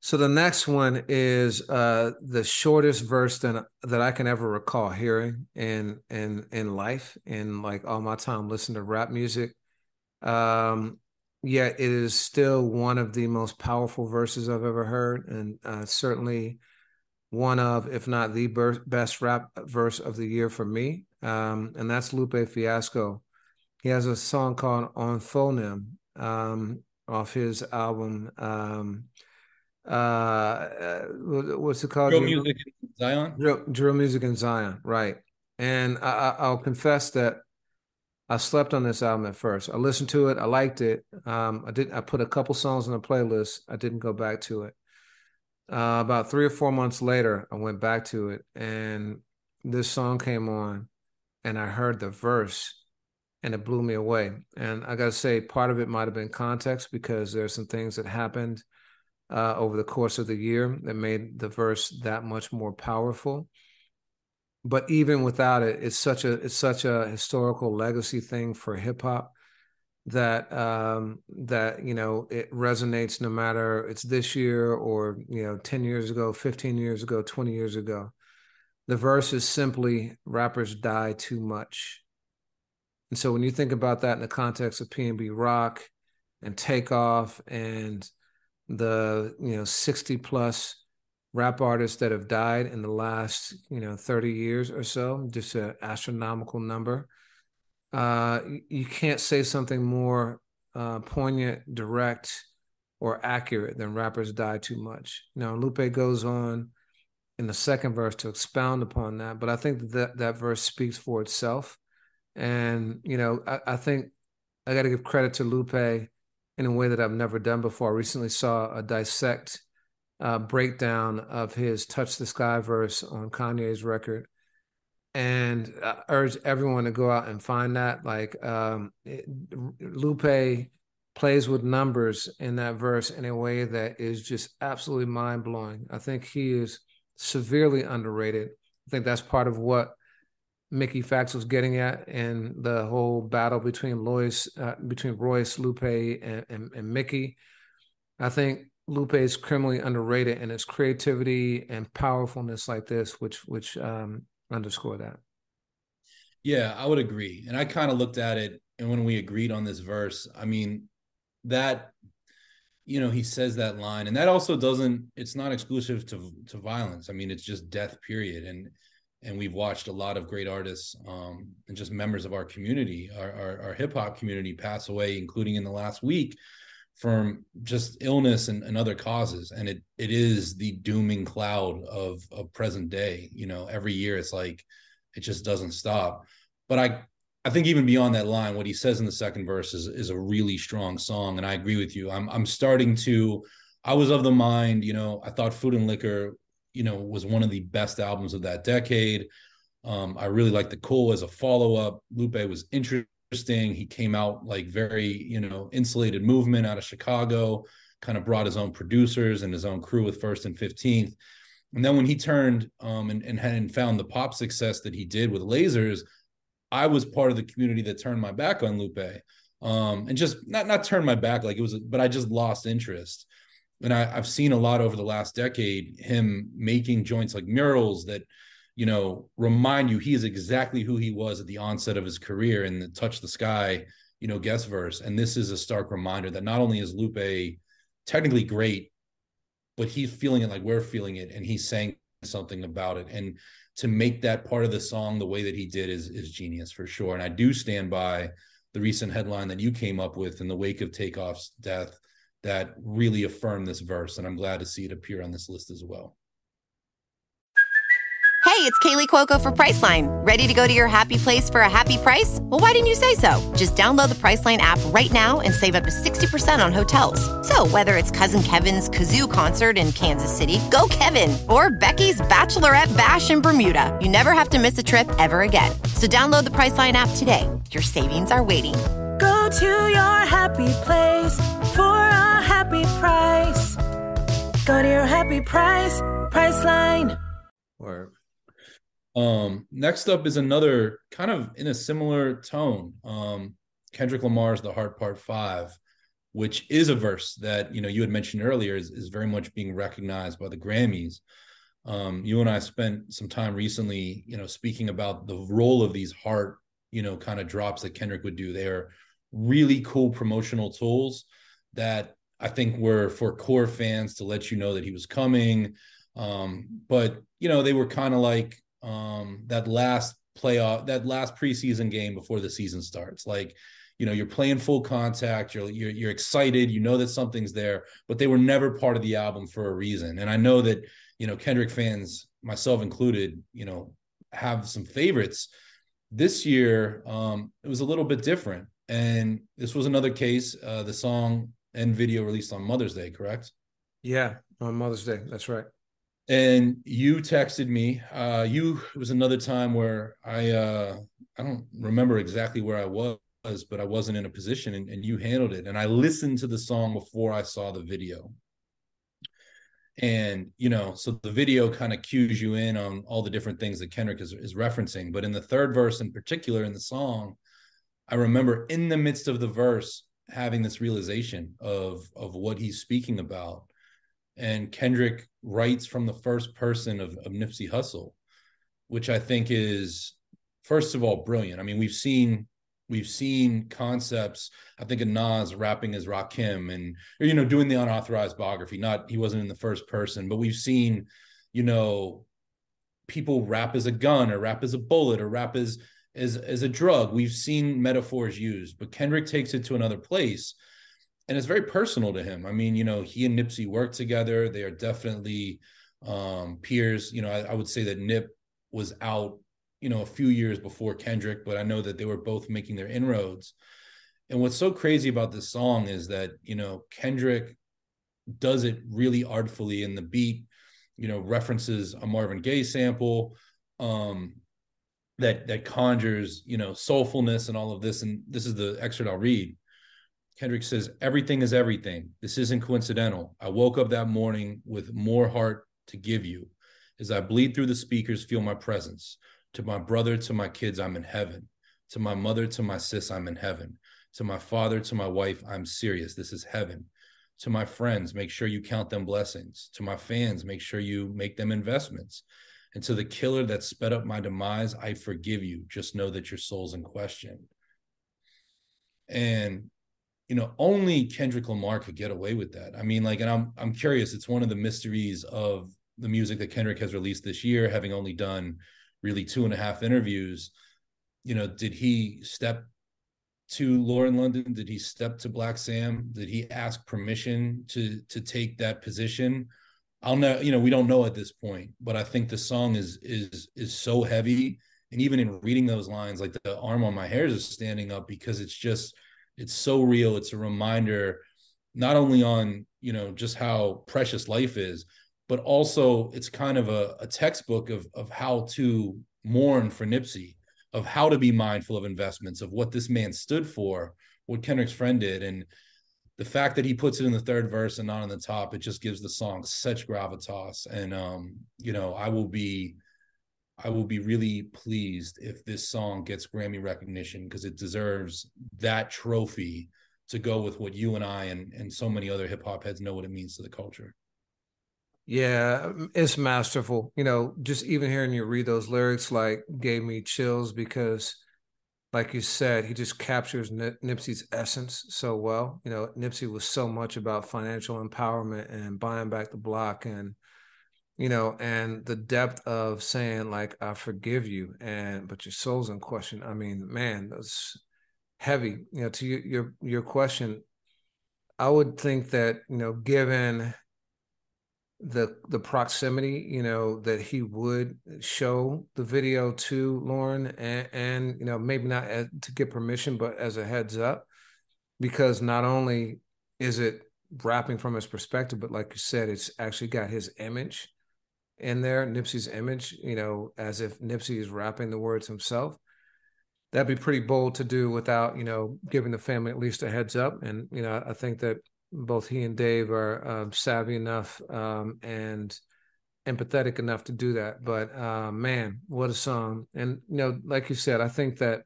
So the next one is uh the shortest verse that that I can ever recall hearing in in in life in like all my time listening to rap music. Um yet it is still one of the most powerful verses I've ever heard, and uh, certainly one of, if not the best rap verse of the year for me. Um, and that's Lupe Fiasco. He has a song called On Faux Nem um, off his album. Uh, uh what's it called?
Drill Music in Zion.
Drill, Drill Music in Zion, right. And I, I'll confess that I slept on this album at first. I listened to it. I liked it. Um, I did. I put a couple songs on the playlist. I didn't go back to it. Uh, about three or four months later, I went back to it, and this song came on, and I heard the verse, and it blew me away. And I got to say, part of it might have been context because there's some things that happened uh, over the course of the year that made the verse that much more powerful. But even without it, it's such a it's such a historical legacy thing for hip hop that um, that you know it resonates no matter it's this year or you know 10 years ago 15 years ago 20 years ago the verse is simply rappers die too much and so when you think about that in the context of pnb rock and takeoff and the you know 60 plus rap artists that have died in the last you know 30 years or so just an astronomical number. Uh you can't say something more uh poignant direct or accurate than rappers die too much. Now lupe goes on in the second verse to expound upon that but i think that that verse speaks for itself. And you know i, I think i got to give credit to lupe in a way that I've never done before. I recently saw a dissect uh, breakdown of his "Touch the Sky" verse on Kanye's record, and I urge everyone to go out and find that. Like um, it, Lupe plays with numbers in that verse in a way that is just absolutely mind blowing. I think he is severely underrated. I think that's part of what Mickey Factz was getting at in the whole battle between Lois, uh, between Royce, Lupe, and, and, and Mickey. I think Lupe is criminally underrated in his creativity and powerfulness like this, which which um, underscore that.
Yeah, I would agree. And I kind of looked at it, and when we agreed on this verse, I mean, that you know he says that line, and that also doesn't. It's not exclusive to to violence. I mean, it's just death. Period. And and we've watched a lot of great artists um, and just members of our community, our, our, our hip hop community, pass away, including in the last week from just illness and, and, other causes. And it it is the dooming cloud of of present day. You know, every year it's like it just doesn't stop. But I I think even beyond that line, what he says in the second verse is is a really strong song. And I agree with you. I'm I'm starting to I was of the mind, you know, I thought Food and Liquor you know, was one of the best albums of that decade. Um, I really liked the Cool as a follow up. Lupe was interesting. He came out like very, you know, insulated movement out of Chicago, kind of brought his own producers and his own crew with First and 15th. And then when he turned um, and, and had found the pop success that he did with Lasers, I was part of the community that turned my back on Lupe. Um, and just not not turn my back like it was, but I just lost interest and I, have seen a lot over the last decade him making joints like murals that you know remind you he is exactly who he was at the onset of his career in the touch the sky you know guest verse. And this is a stark reminder that not only is lupe technically great but he's feeling it like we're feeling it and he's saying something about it. And to make that part of the song the way that he did is is genius for sure. And i do stand by the recent headline that you came up with in the wake of takeoff's death that really affirm this verse. And I'm glad to see it appear on this list as well.
Hey, it's Kaley Cuoco for Priceline. Ready to go to your happy place for a happy price? Well, why didn't you say so? Just download the Priceline app right now and save up to 60% on hotels. So, whether it's Cousin Kevin's Kazoo concert in Kansas City, go Kevin, or Becky's Bachelorette Bash in Bermuda, you never have to miss a trip ever again. So, download the Priceline app today. Your savings are waiting
to your happy place for a happy price. Go to your happy price, Priceline.
Or um next up is another kind of in a similar tone. Um Kendrick Lamar's The Heart Part 5, which is a verse that you know you had mentioned earlier is, is very much being recognized by the Grammys. Um, you and I spent some time recently, you know, speaking about the role of these heart, you know, kind of drops that Kendrick would do. They're really cool promotional tools that I think were for core fans to let you know that he was coming. Um, but you know, they were kind of like um, that last playoff, that last preseason game before the season starts. Like, you know, you're playing full contact, you're, you're you're excited, you know that something's there, but they were never part of the album for a reason. And I know that you know Kendrick fans, myself included, you know, have some favorites. This year, um, it was a little bit different, and this was another case. Uh, the song and video released on Mother's Day, correct?
Yeah, on Mother's Day. That's right.
And you texted me. Uh, you it was another time where I uh, I don't remember exactly where I was, but I wasn't in a position, and, and you handled it. And I listened to the song before I saw the video and you know so the video kind of cues you in on all the different things that kendrick is, is referencing but in the third verse in particular in the song i remember in the midst of the verse having this realization of of what he's speaking about and kendrick writes from the first person of, of nipsey hussle which i think is first of all brilliant i mean we've seen we've seen concepts. I think of Nas rapping as Rakim and you know doing the unauthorized biography. Not he wasn't in the first person, but we've seen you know people rap as a gun or rap as a bullet or rap as as as a drug. We've seen metaphors used, but Kendrick takes it to another place. And it's very personal to him. I mean, you know, he and Nipsey work together. They are definitely um, peers. You know, I, I would say that Nip was out you know, a few years before Kendrick, but I know that they were both making their inroads. And what's so crazy about this song is that, you know, Kendrick does it really artfully in the beat, you know, references a Marvin Gaye sample um that that conjures, you know, soulfulness and all of this. And this is the excerpt I'll read. Kendrick says, Everything is everything. This isn't coincidental. I woke up that morning with more heart to give you. As I bleed through the speakers, feel my presence. To my brother, to my kids, I'm in heaven. To my mother, to my sis, I'm in heaven. To my father, to my wife, I'm serious. This is heaven. To my friends, make sure you count them blessings. To my fans, make sure you make them investments. And to the killer that sped up my demise, I forgive you. Just know that your soul's in question. And you know, only Kendrick Lamar could get away with that. I mean, like, and I'm I'm curious. It's one of the mysteries of the music that Kendrick has released this year, having only done really two and a half interviews you know did he step to Lauren London? Did he step to Blacc Sam? Did he ask permission to to take that position? I'll know, you know, we don't know at this point, but I think the song is is is so heavy. And even in reading those lines, like the arm on my hairs is standing up because it's just it's so real. It's a reminder not only on, you know, just how precious life is, but also it's kind of a, a textbook of of how to mourn for Nipsey, of how to be mindful of investments, of what this man stood for, what Kendrick's friend did, and the fact that he puts it in the third verse and not on the top, it just gives the song such gravitas. And um, you know, I will be I will be really pleased if this song gets Grammy recognition because it deserves that trophy to go with what you and I and, and so many other hip hop heads know what it means to the culture.
Yeah, it's masterful. You know, just even hearing you read those lyrics like gave me chills because like you said, he just captures Nip- Nipsey's essence so well. You know, Nipsey was so much about financial empowerment and buying back the block and you know, and the depth of saying like I forgive you and but your soul's in question. I mean, man, that's heavy. You know, to your, your question, I would think that, you know, given the the proximity you know that he would show the video to Lauren and, and you know maybe not as, to get permission but as a heads up. Because not only is it rapping from his perspective but like you said it's actually got his image in there Nipsey's image you know as if Nipsey is rapping the words himself. That'd be pretty bold to do without you know giving the family at least a heads up. And you know I think that both he and Dave are um, savvy enough um, and empathetic enough to do that. But uh, man, what a song! And you know, like you said, I think that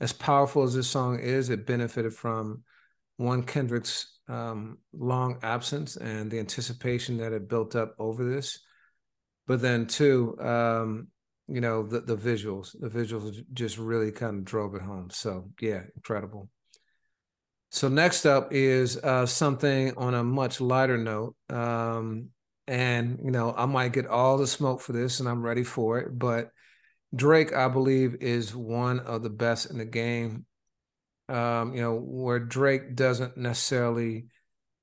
as powerful as this song is, it benefited from one Kendrick's um, long absence and the anticipation that it built up over this. But then two, um, you know, the the visuals, the visuals just really kind of drove it home. So yeah, incredible. So next up is uh, something on a much lighter note, um, and you know I might get all the smoke for this, and I'm ready for it. But Drake, I believe, is one of the best in the game. Um, you know where Drake doesn't necessarily,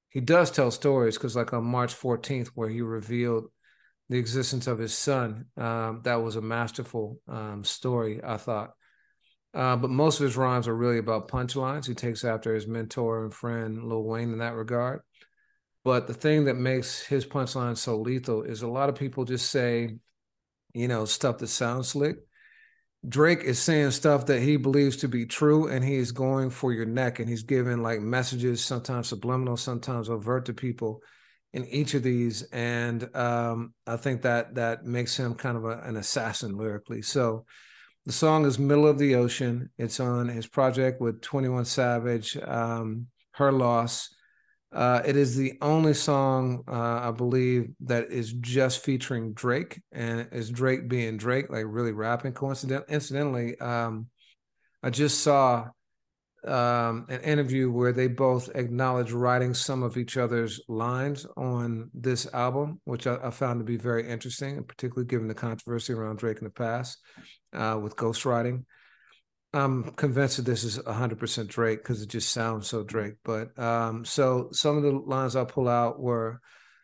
he does tell stories because like on March 14th, where he revealed the existence of his son. Um, that was a masterful um, story, I thought. Uh, but most of his rhymes are really about punchlines. He takes after his mentor and friend Lil Wayne in that regard. But the thing that makes his punchline so lethal is a lot of people just say, you know, stuff that sounds slick. Drake is saying stuff that he believes to be true, and he is going for your neck, and he's giving like messages, sometimes subliminal, sometimes overt to people in each of these. And um, I think that that makes him kind of a, an assassin lyrically. So the song is Middle of the Ocean. It's on his project with 21 Savage, um, Her Loss. Uh, it is the only song, uh, I believe, that is just featuring Drake, and is Drake being Drake, like really rapping. Coincident, incidentally, um, I just saw um, an interview where they both acknowledge writing some of each other's lines on this album, which I, I found to be very interesting, and particularly given the controversy around Drake in the past uh, with ghostwriting. I'm convinced that this is 100% Drake because it just sounds so Drake. But um, so some of the lines I pull out were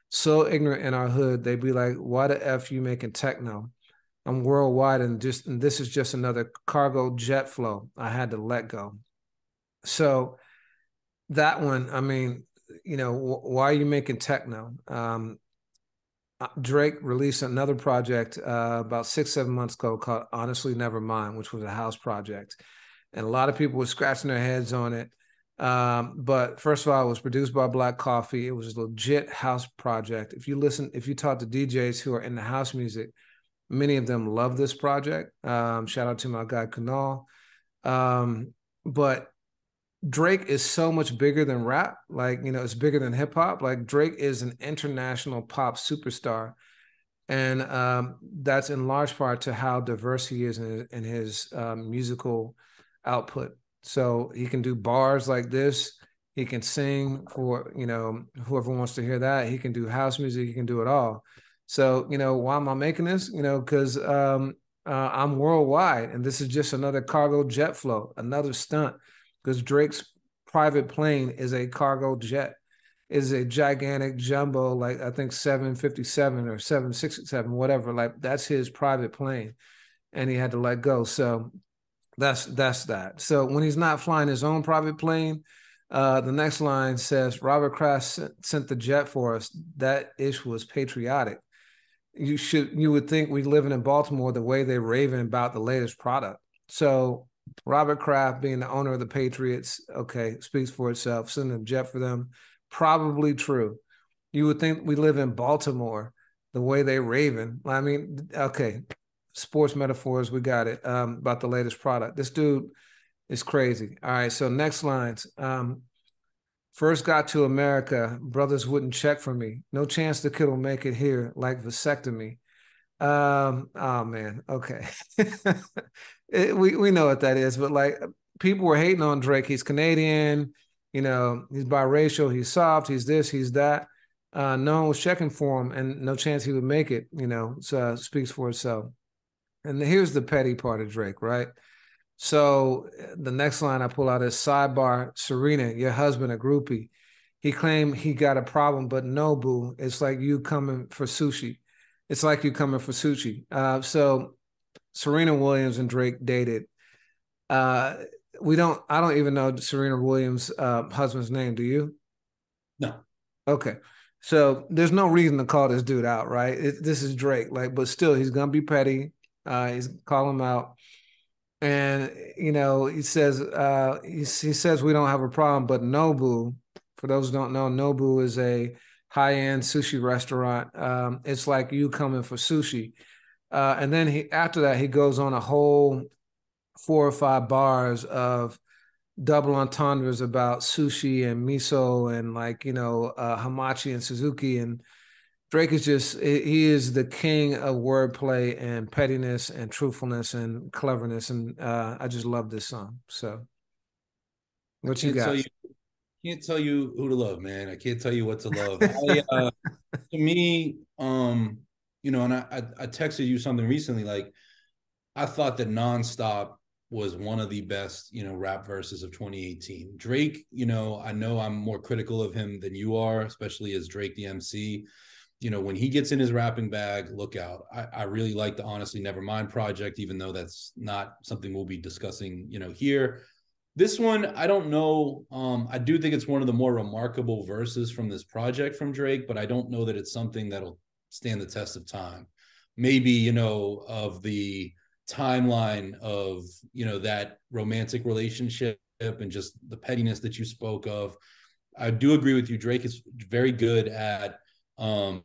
so ignorant in our hood, they'd be like, "Why the f you making techno?" I'm worldwide, and just and this is just another cargo jet flow. I had to let go. So that one, I mean, you know, why are you making techno? Um, uh, Drake released another project uh, about six, seven months ago called Honestly Never Mind, which was a house project. And a lot of people were scratching their heads on it. Um, but first of all, it was produced by Black Coffee. It was a legit house project. If you listen, if you talk to DJs who are in the house music, many of them love this project. Um, shout out to my guy Kunal. Um, but Drake is so much bigger than rap. Like, you know, it's bigger than hip hop. Like, Drake is an international pop superstar. And um, that's in large part to how diverse he is in his, in his um, musical output. So he can do bars like this. He can sing for, you know, whoever wants to hear that. He can do house music. He can do it all. So, you know, why am I making this? You know, because um, uh, I'm worldwide and this is just another cargo jet flow, another stunt because Drake's private plane is a cargo jet, is a gigantic jumbo, like I think 757 or 767, whatever. Like that's his private plane. And he had to let go. So that's that's that. So when he's not flying his own private plane, uh, the next line says Robert Kraft sent, sent the jet for us. That ish was patriotic. You should you would think we living in Baltimore the way they're raving about the latest product. So Robert Kraft being the owner of the Patriots, okay, speaks for itself. Sending a jet for them, probably true. You would think we live in Baltimore, the way they raving. I mean, okay, sports metaphors, we got it. Um, about the latest product. This dude is crazy. All right, so next lines. Um, first got to America, brothers wouldn't check for me. No chance the kid will make it here, like vasectomy. Um, oh man, okay. it, we we know what that is, but like people were hating on Drake. He's Canadian, you know, he's biracial, he's soft, he's this, he's that. Uh, no one was checking for him, and no chance he would make it. You know, so speaks for itself. And here's the petty part of Drake, right? So the next line I pull out is sidebar, Serena, your husband a groupie. He claimed he got a problem, but no, boo. It's like you coming for sushi. It's like you coming for sushi. Uh, so Serena Williams and Drake dated. Uh, we don't. I don't even know Serena Williams' uh, husband's name. Do you?
No.
Okay. So there's no reason to call this dude out, right? It, this is Drake, like, but still, he's gonna be petty. Uh, he's call him out, and you know, he says, uh, he, he says we don't have a problem, but Nobu, for those who don't know, Nobu is a high-end sushi restaurant. Um, it's like you coming for sushi. Uh, and then he after that he goes on a whole four or five bars of double entendres about sushi and miso and like you know uh, hamachi and suzuki and Drake is just he is the king of wordplay and pettiness and truthfulness and cleverness and uh, I just love this song. So what you got?
You, can't tell you who to love, man. I can't tell you what to love. I, uh, to me, um, you know, and I, I, I texted you something recently. Like, I thought that nonstop was one of the best, you know, rap verses of 2018. Drake, you know, I know I'm more critical of him than you are, especially as Drake the MC. you know, when he gets in his rapping bag, look out. I, I really like the Honestly Nevermind project, even though that's not something we'll be discussing, you know, here. This one, I don't know. Um, I do think it's one of the more remarkable verses from this project from Drake, but I don't know that it's something that'll stand the test of time. Maybe, you know, of the timeline of, you know, that romantic relationship and just the pettiness that you spoke of. I do agree with you. Drake is very good at um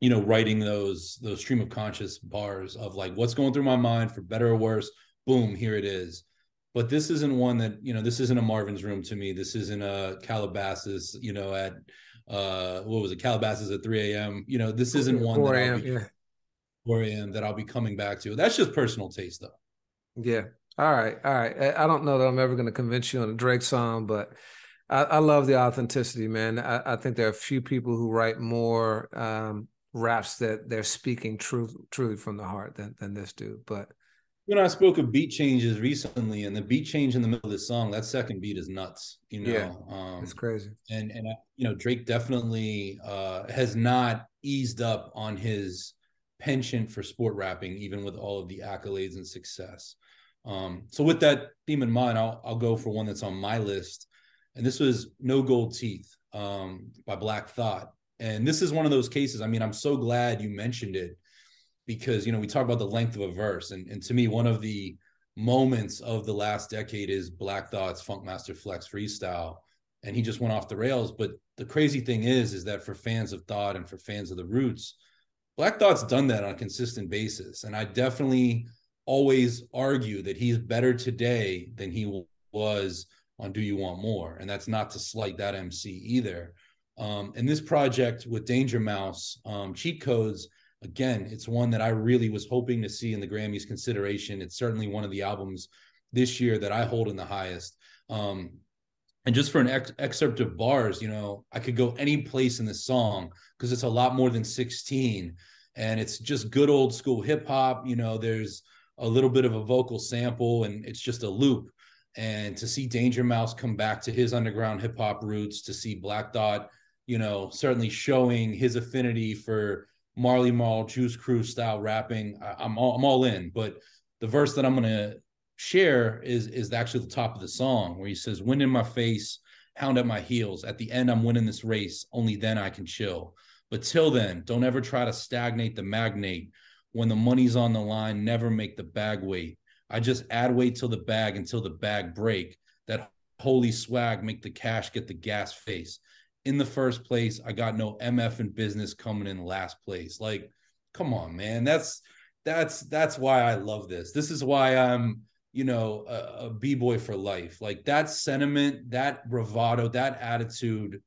you know writing those those stream of conscious bars of like what's going through my mind for better or worse boom here it is but this isn't one that you know this isn't a marvin's room to me. This isn't a calabasas you know at uh what was it? Calabasas at 3 a.m you know this isn't one 4 a.m yeah. 4 a.m that i'll be coming back to. That's just personal taste though.
Yeah. All right all right. I don't know that i'm ever going to convince you on a drake song but I, I love the authenticity, man. I, I, think there are a few people who write more um, raps that they're speaking truth, truly from the heart than than this dude. But
when I spoke of beat changes recently, and the beat change in the middle of the song, that second beat is nuts. You know,
yeah, um, it's crazy.
And and you know, Drake definitely uh, has not eased up on his penchant for sport rapping, even with all of the accolades and success. Um, so with that theme in mind, I'll I'll go for one that's on my list and this was No Gold Teeth um, by Black Thought. And this is one of those cases. I mean, I'm so glad you mentioned it because you know we talk about the length of a verse, and and to me, one of the moments of the last decade is Black Thought's Funkmaster Flex freestyle, and he just went off the rails. But the crazy thing is, is that for fans of Thought and for fans of the Roots, Black Thought's done that on a consistent basis, and I definitely always argue that he's better today than he was on Do You Want More? And that's not to slight that MC either. Um, and this project with Danger Mouse, um, Cheat Codes, again, it's one that I really was hoping to see in the Grammys consideration. It's certainly one of the albums this year that I hold in the highest. Um, and just for an ex- excerpt of bars, you know, I could go any place in the song because it's a lot more than 16. And it's just good old school hip hop. You know, there's a little bit of a vocal sample and it's just a loop and to see Danger Mouse come back to his underground hip hop roots, to see Black Thought, you know, certainly showing his affinity for Marley Marl, Juice Crew style rapping, I, am all, I'm all in. But the verse that I'm gonna share is is actually the top of the song where he says, "Wind in my face, hound at my heels. At the end, I'm winning this race. Only then I can chill. But till then, don't ever try to stagnate the magnate. When the money's on the line, never make the bag wait. I just add weight till the bag until the bag break. That holy swag make the cash get the gas face. In the first place, I got no MF in business coming in last place. Like, come on, man. That's that's that's why I love this. This is why I'm, you know, a, a b-boy for life. Like that sentiment, that bravado, that attitude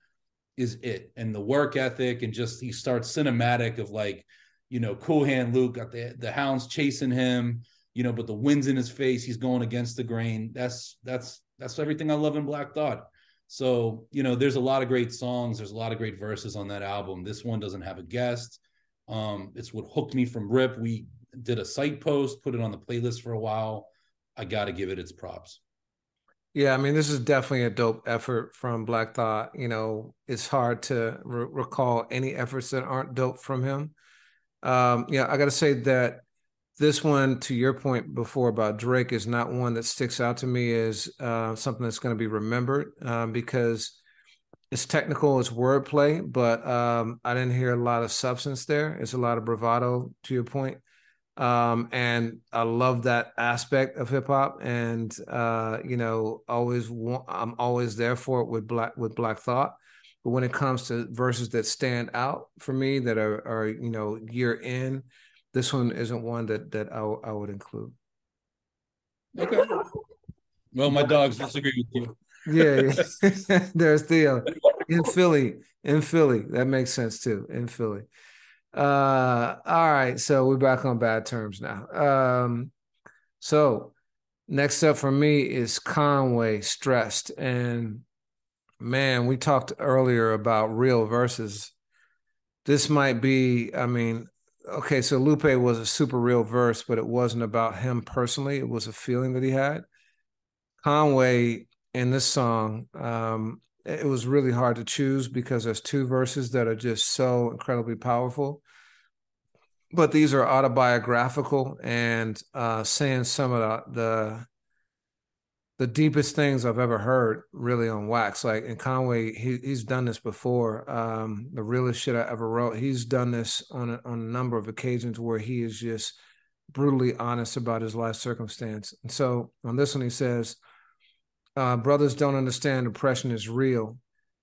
is it. And the work ethic, and just he starts cinematic of like, you know, Cool Hand Luke got the the hounds chasing him you know, but the wind's in his face. He's going against the grain. That's that's that's everything I love in Black Thought. So, you know, there's a lot of great songs. There's a lot of great verses on that album. This one doesn't have a guest. Um, it's what hooked me from Rip. We did a site post, put it on the playlist for a while. I got to give it its props.
Yeah, I mean, this is definitely a dope effort from Black Thought. You know, it's hard to re- recall any efforts that aren't dope from him. Um, yeah, I got to say that this one, to your point before about Drake, is not one that sticks out to me as uh, something that's going to be remembered um, because it's technical, it's wordplay, but um, I didn't hear a lot of substance there. It's a lot of bravado, to your point. Um, and I love that aspect of hip hop, and uh, you know, always I'm always there for it with black with Black Thought. But when it comes to verses that stand out for me, that are, are you know year in, this one isn't one that that I, I would include.
Okay. Well, my dogs disagree with you.
yeah, there's Theo in Philly. In Philly, that makes sense too. In Philly. Uh, all right, so we're back on bad terms now. Um, so next up for me is Conway stressed, and man, we talked earlier about real verses. This might be, I mean, okay, so Lupe was a super real verse, but it wasn't about him personally. It was a feeling that he had. Conway in this song, um, it was really hard to choose because there's two verses that are just so incredibly powerful. But these are autobiographical and uh, saying some of the, the the deepest things I've ever heard really on wax. Like in Conway, he, he's done this before. Um, the realest shit I ever wrote. He's done this on a, on a number of occasions where he is just brutally honest about his life circumstance. And so on this one, he says, uh, "Brothers don't understand depression is real.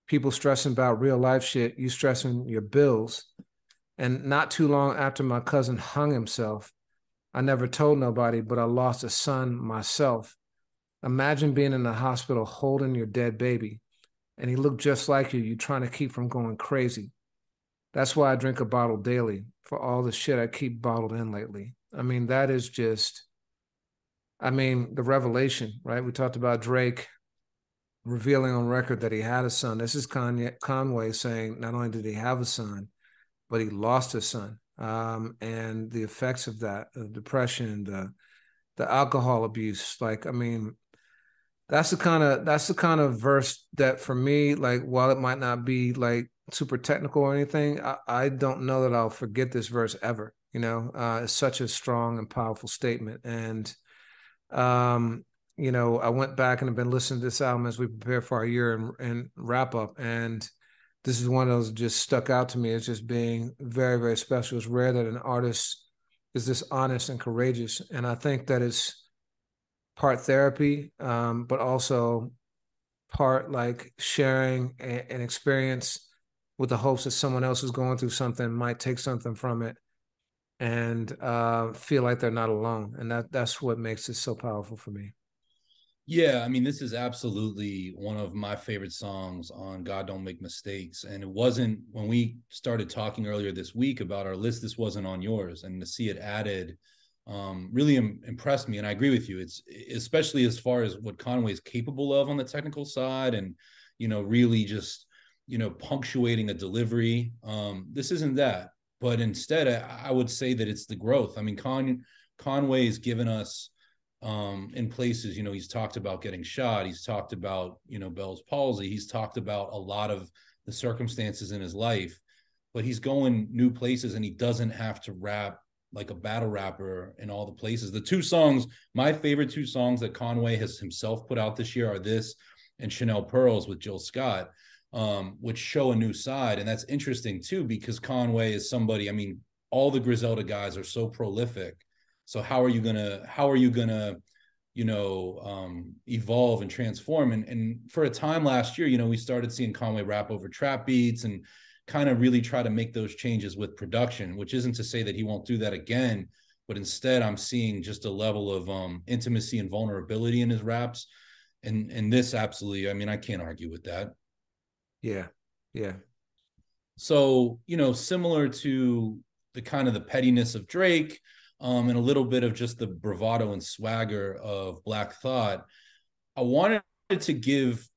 People stressing about real life shit. You stressing your bills." And not too long after my cousin hung himself, I never told nobody, but I lost a son myself Imagine being in the hospital holding your dead baby and he looked just like you, you trying to keep from going crazy. That's why I drink a bottle daily for all the shit I keep bottled in lately. I mean, that is just, I mean, the revelation, right? We talked about Drake revealing on record that he had a son. This is Kanye, Conway saying not only did he have a son, but he lost a son. Um, and the effects of that, the depression, the the alcohol abuse. Like, I mean, that's the kind of that's the kind of verse that for me like while it might not be like super technical or anything i, I don't know that i'll forget this verse ever you know? Uh, it's such a strong and powerful statement. And um you know i went back and have been listening to this album as we prepare for our year and, and wrap up. And this is one of those just stuck out to me as just being very very special. It's rare that an artist is this honest and courageous. And i think that is part therapy, um, but also part like sharing a, an experience with the hopes that someone else who's going through something might take something from it and uh, feel like they're not alone. And that that's what makes it so powerful for me.
Yeah, I mean, this is absolutely one of my favorite songs on God Don't Make Mistakes. And it wasn't when we started talking earlier this week about our list, this wasn't on yours. And to see it added um, really Im- impressed me. And I agree with you. It's especially as far as what Conway is capable of on the technical side, and you know, really just you know punctuating a delivery. Um, this isn't that, but instead, I, I, would say that it's the growth. I mean, Con has given us um, in places. You know, he's talked about getting shot. He's talked about you know Bell's palsy. He's talked about a lot of the circumstances in his life, but he's going new places, and he doesn't have to rap like a battle rapper in all the places. The two songs, my favorite two songs that Conway has himself put out this year are this and Chanel Pearls with Jill Scott, um, which show a new side. And that's interesting too, because Conway is somebody, I mean, all the Griselda guys are so prolific. So how are you gonna, how are you gonna, you know, um, evolve and transform? And and for a time last year, you know, we started seeing Conway rap over trap beats and kind of really try to make those changes with production, which isn't to say that he won't do that again, but instead I'm seeing just a level of um, intimacy and vulnerability in his raps. And and this absolutely, I mean, I can't argue with that.
Yeah. Yeah.
So, you know, similar to the kind of the pettiness of Drake, um, and a little bit of just the bravado and swagger of Black Thought, I wanted to give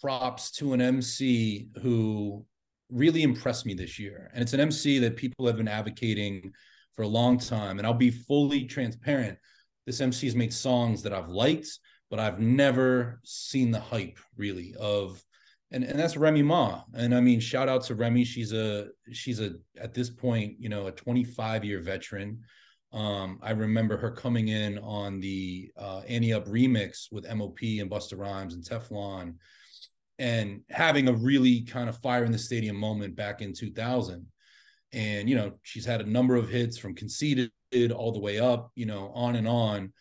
props to an MC who really impressed me this year. And it's an MC that people have been advocating for a long time. And I'll be fully transparent. This MC has made songs that I've liked, but I've never seen the hype really of and, and that's Remy Ma. And I mean, shout out to Remy. She's a she's a at this point, you know, a 25 year veteran. Um, I remember her coming in on the uh, Ante Up remix with MOP and Busta Rhymes and Teflon and having a really kind of fire in the stadium moment back in 2000 and you know she's had a number of hits from Conceited all the way up you know on and on.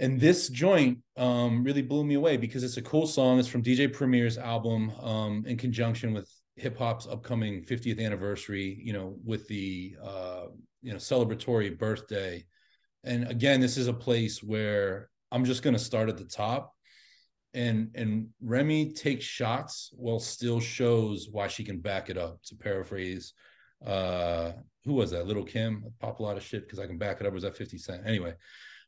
And this joint um, really blew me away because it's a cool song. It's from dj premier's album um, in conjunction with hip hop's upcoming 50th anniversary you know with the uh, you know celebratory birthday. And again this is a place where i'm just going to start at the top and and Remy takes shots while still shows why she can back it up. To paraphrase, uh, who was that? Little Kim. I pop a lot of shit because I can back it up. was that 50 Cent? Anyway,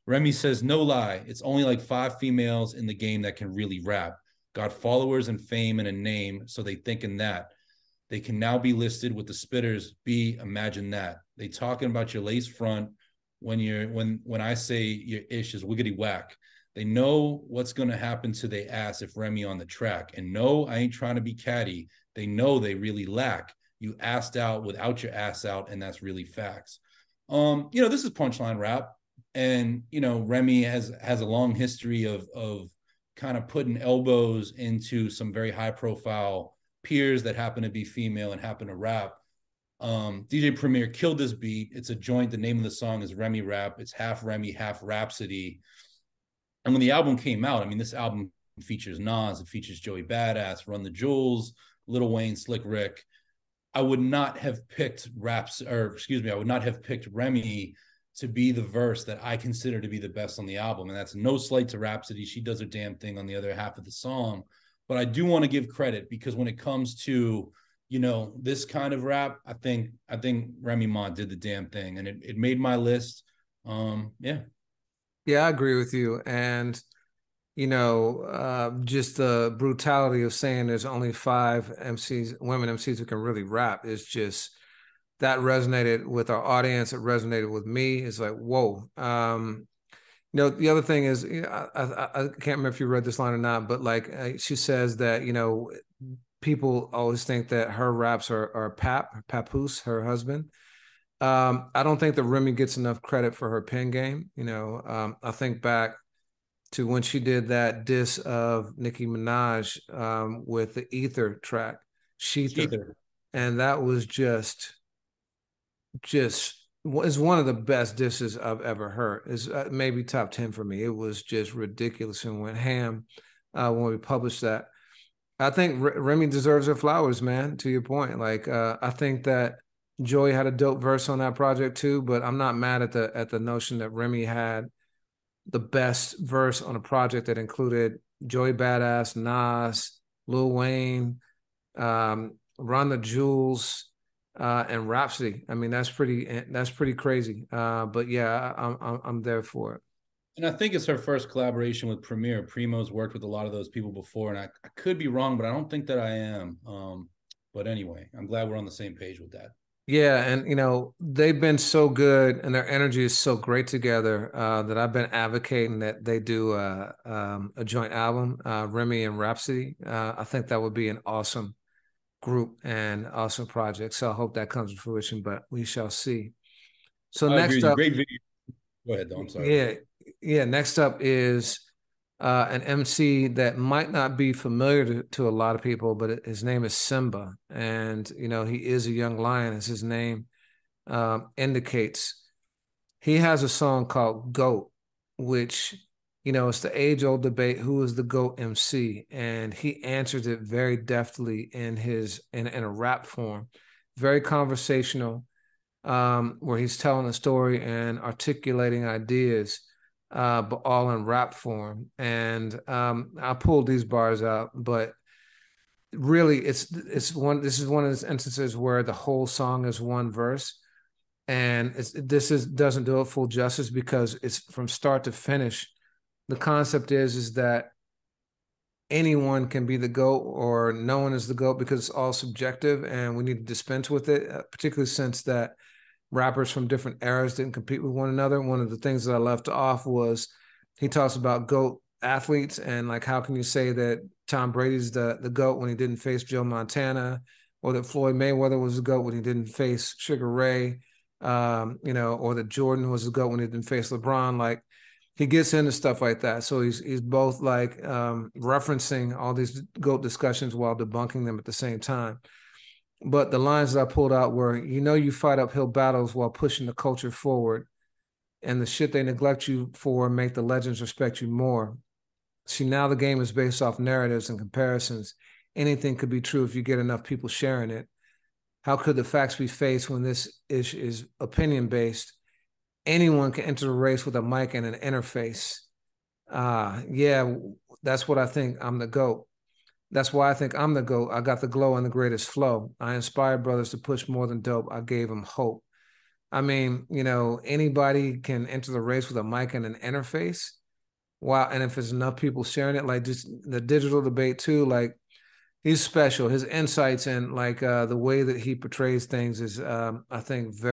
Remy says, no lie, it's only like five females in the game that can really rap. Got followers and fame and a name, so they thinking that. They can now be listed with the spitters. B, imagine that. They talking about your lace front when you're when when I say your ish is wiggity whack They know what's going to happen to their ass if Remy on the track. And no, I ain't trying to be catty. They know they really lack. You asked out without your ass out, and that's really facts. Um, you know, this is punchline rap, and you know, Remy has has a long history of of kind of putting elbows into some very high profile peers that happen to be female and happen to rap. Um, DJ Premier killed this beat. It's a joint. The name of the song is Remy Rap. It's half Remy, half Rapsody. And when the album came out, I mean, this album features Nas, it features Joey Badass, Run the Jewels, Lil Wayne, Slick Rick. I would not have picked raps, or excuse me, I would not have picked Remy to be the verse that I consider to be the best on the album. And that's no slight to Rapsody. She does her damn thing on the other half of the song. But I do want to give credit because when it comes to, you know, this kind of rap, I think I think Remy Ma did the damn thing and it, it made my list. Um, yeah.
Yeah, I agree with you. And you know, uh, just the brutality of saying there's only five MCs, women MCs who can really rap is just that resonated with our audience. It resonated with me. It's like, whoa. Um, you know, the other thing is, I, I, I, can't remember if you read this line or not, but like uh, she says that, you know, people always think that her raps are, are Pap, Papoose, her husband. Um, I don't think that Remy gets enough credit for her pen game. You know, um, I think back to when she did that diss of Nicki Minaj um, with the Ether track, Sheether. And that was just, just is one of the best disses I've ever heard. Is uh, maybe top ten for me. It was just ridiculous and went ham uh, when we published that. I think R- Remy deserves her flowers, man. To your point, like uh, I think that Joey had a dope verse on that project too, but I'm not mad at the at the notion that Remy had the best verse on a project that included Joey Badass, Nas, Lil Wayne, um, Run the Jewels, uh, and Rapsody. I mean, that's pretty that's pretty crazy. Uh, but yeah, I'm, I'm I'm there for it.
And I think it's her first collaboration with Premier. Primo's worked with a lot of those people before, and I, I could be wrong, but I don't think that I am. Um, but anyway, I'm glad we're on the same page with that.
Yeah, and you know they've been so good, and their energy is so great together uh, that I've been advocating that they do a, um, a joint album, uh, Remy and Rapsody. Uh, I think that would be an awesome group and awesome project. So I hope that comes to fruition, but we shall see. So I next up,
great video. Go ahead, though. I'm sorry.
Yeah, yeah. Next up is uh, an MC that might not be familiar to, to, a lot of people, but his name is Simba, and you know he is a young lion, as his name um, indicates. He has a song called "Goat," which you know it's the age-old debate: who is the goat MC? And he answers it very deftly in his in, in a rap form, very conversational, um, where he's telling a story and articulating ideas uh, but all in rap form. And um, I pulled these bars out, but really, it's it's one. This is one of those instances where the whole song is one verse, and this is doesn't do it full justice because it's from start to finish. The concept is is that anyone can be the goat or no one is the goat because it's all subjective and we need to dispense with it uh, particularly since that rappers from different eras didn't compete with one another. One of the things that I left off was he talks about GOAT athletes and like how can you say that Tom Brady's the the GOAT when he didn't face Joe Montana, or that Floyd Mayweather was the GOAT when he didn't face Sugar Ray, um, you know, or that Jordan was the GOAT when he didn't face LeBron. Like he gets into stuff like that. So he's he's both like um, referencing all these GOAT discussions while debunking them at the same time. But the lines that I pulled out were, you know, you fight uphill battles while pushing the culture forward, and the shit they neglect you for make the legends respect you more. See, now the game is based off narratives and comparisons. Anything could be true if you get enough people sharing it. How could the facts be faced when this is, is opinion based? Anyone can enter the race with a mic and an interface. Uh, yeah, that's what I think. I'm the GOAT. That's why I think I'm the GOAT. I got the glow and the greatest flow. I inspired brothers to push more than dope. I gave them hope. I mean, you know, anybody can enter the race with a mic and an interface. Wow. And if there's enough people sharing it, like just the digital debate too, like he's special. His insights and like uh, the way that he portrays things is, um, I think, very.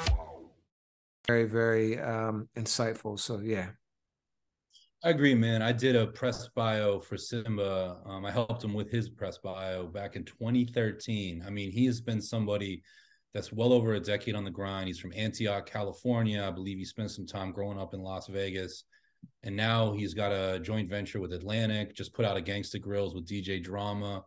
Very, very um, insightful. So, yeah.
I agree, man. I did a press bio for Simba. Um, I helped him with his press bio back in 2013. I mean, he has been somebody that's well over a decade on the grind. He's from Antioch, California. I believe he spent some time growing up in Las Vegas. And now he's got a joint venture with Atlantic, just put out a Gangsta Grillz with DJ Drama.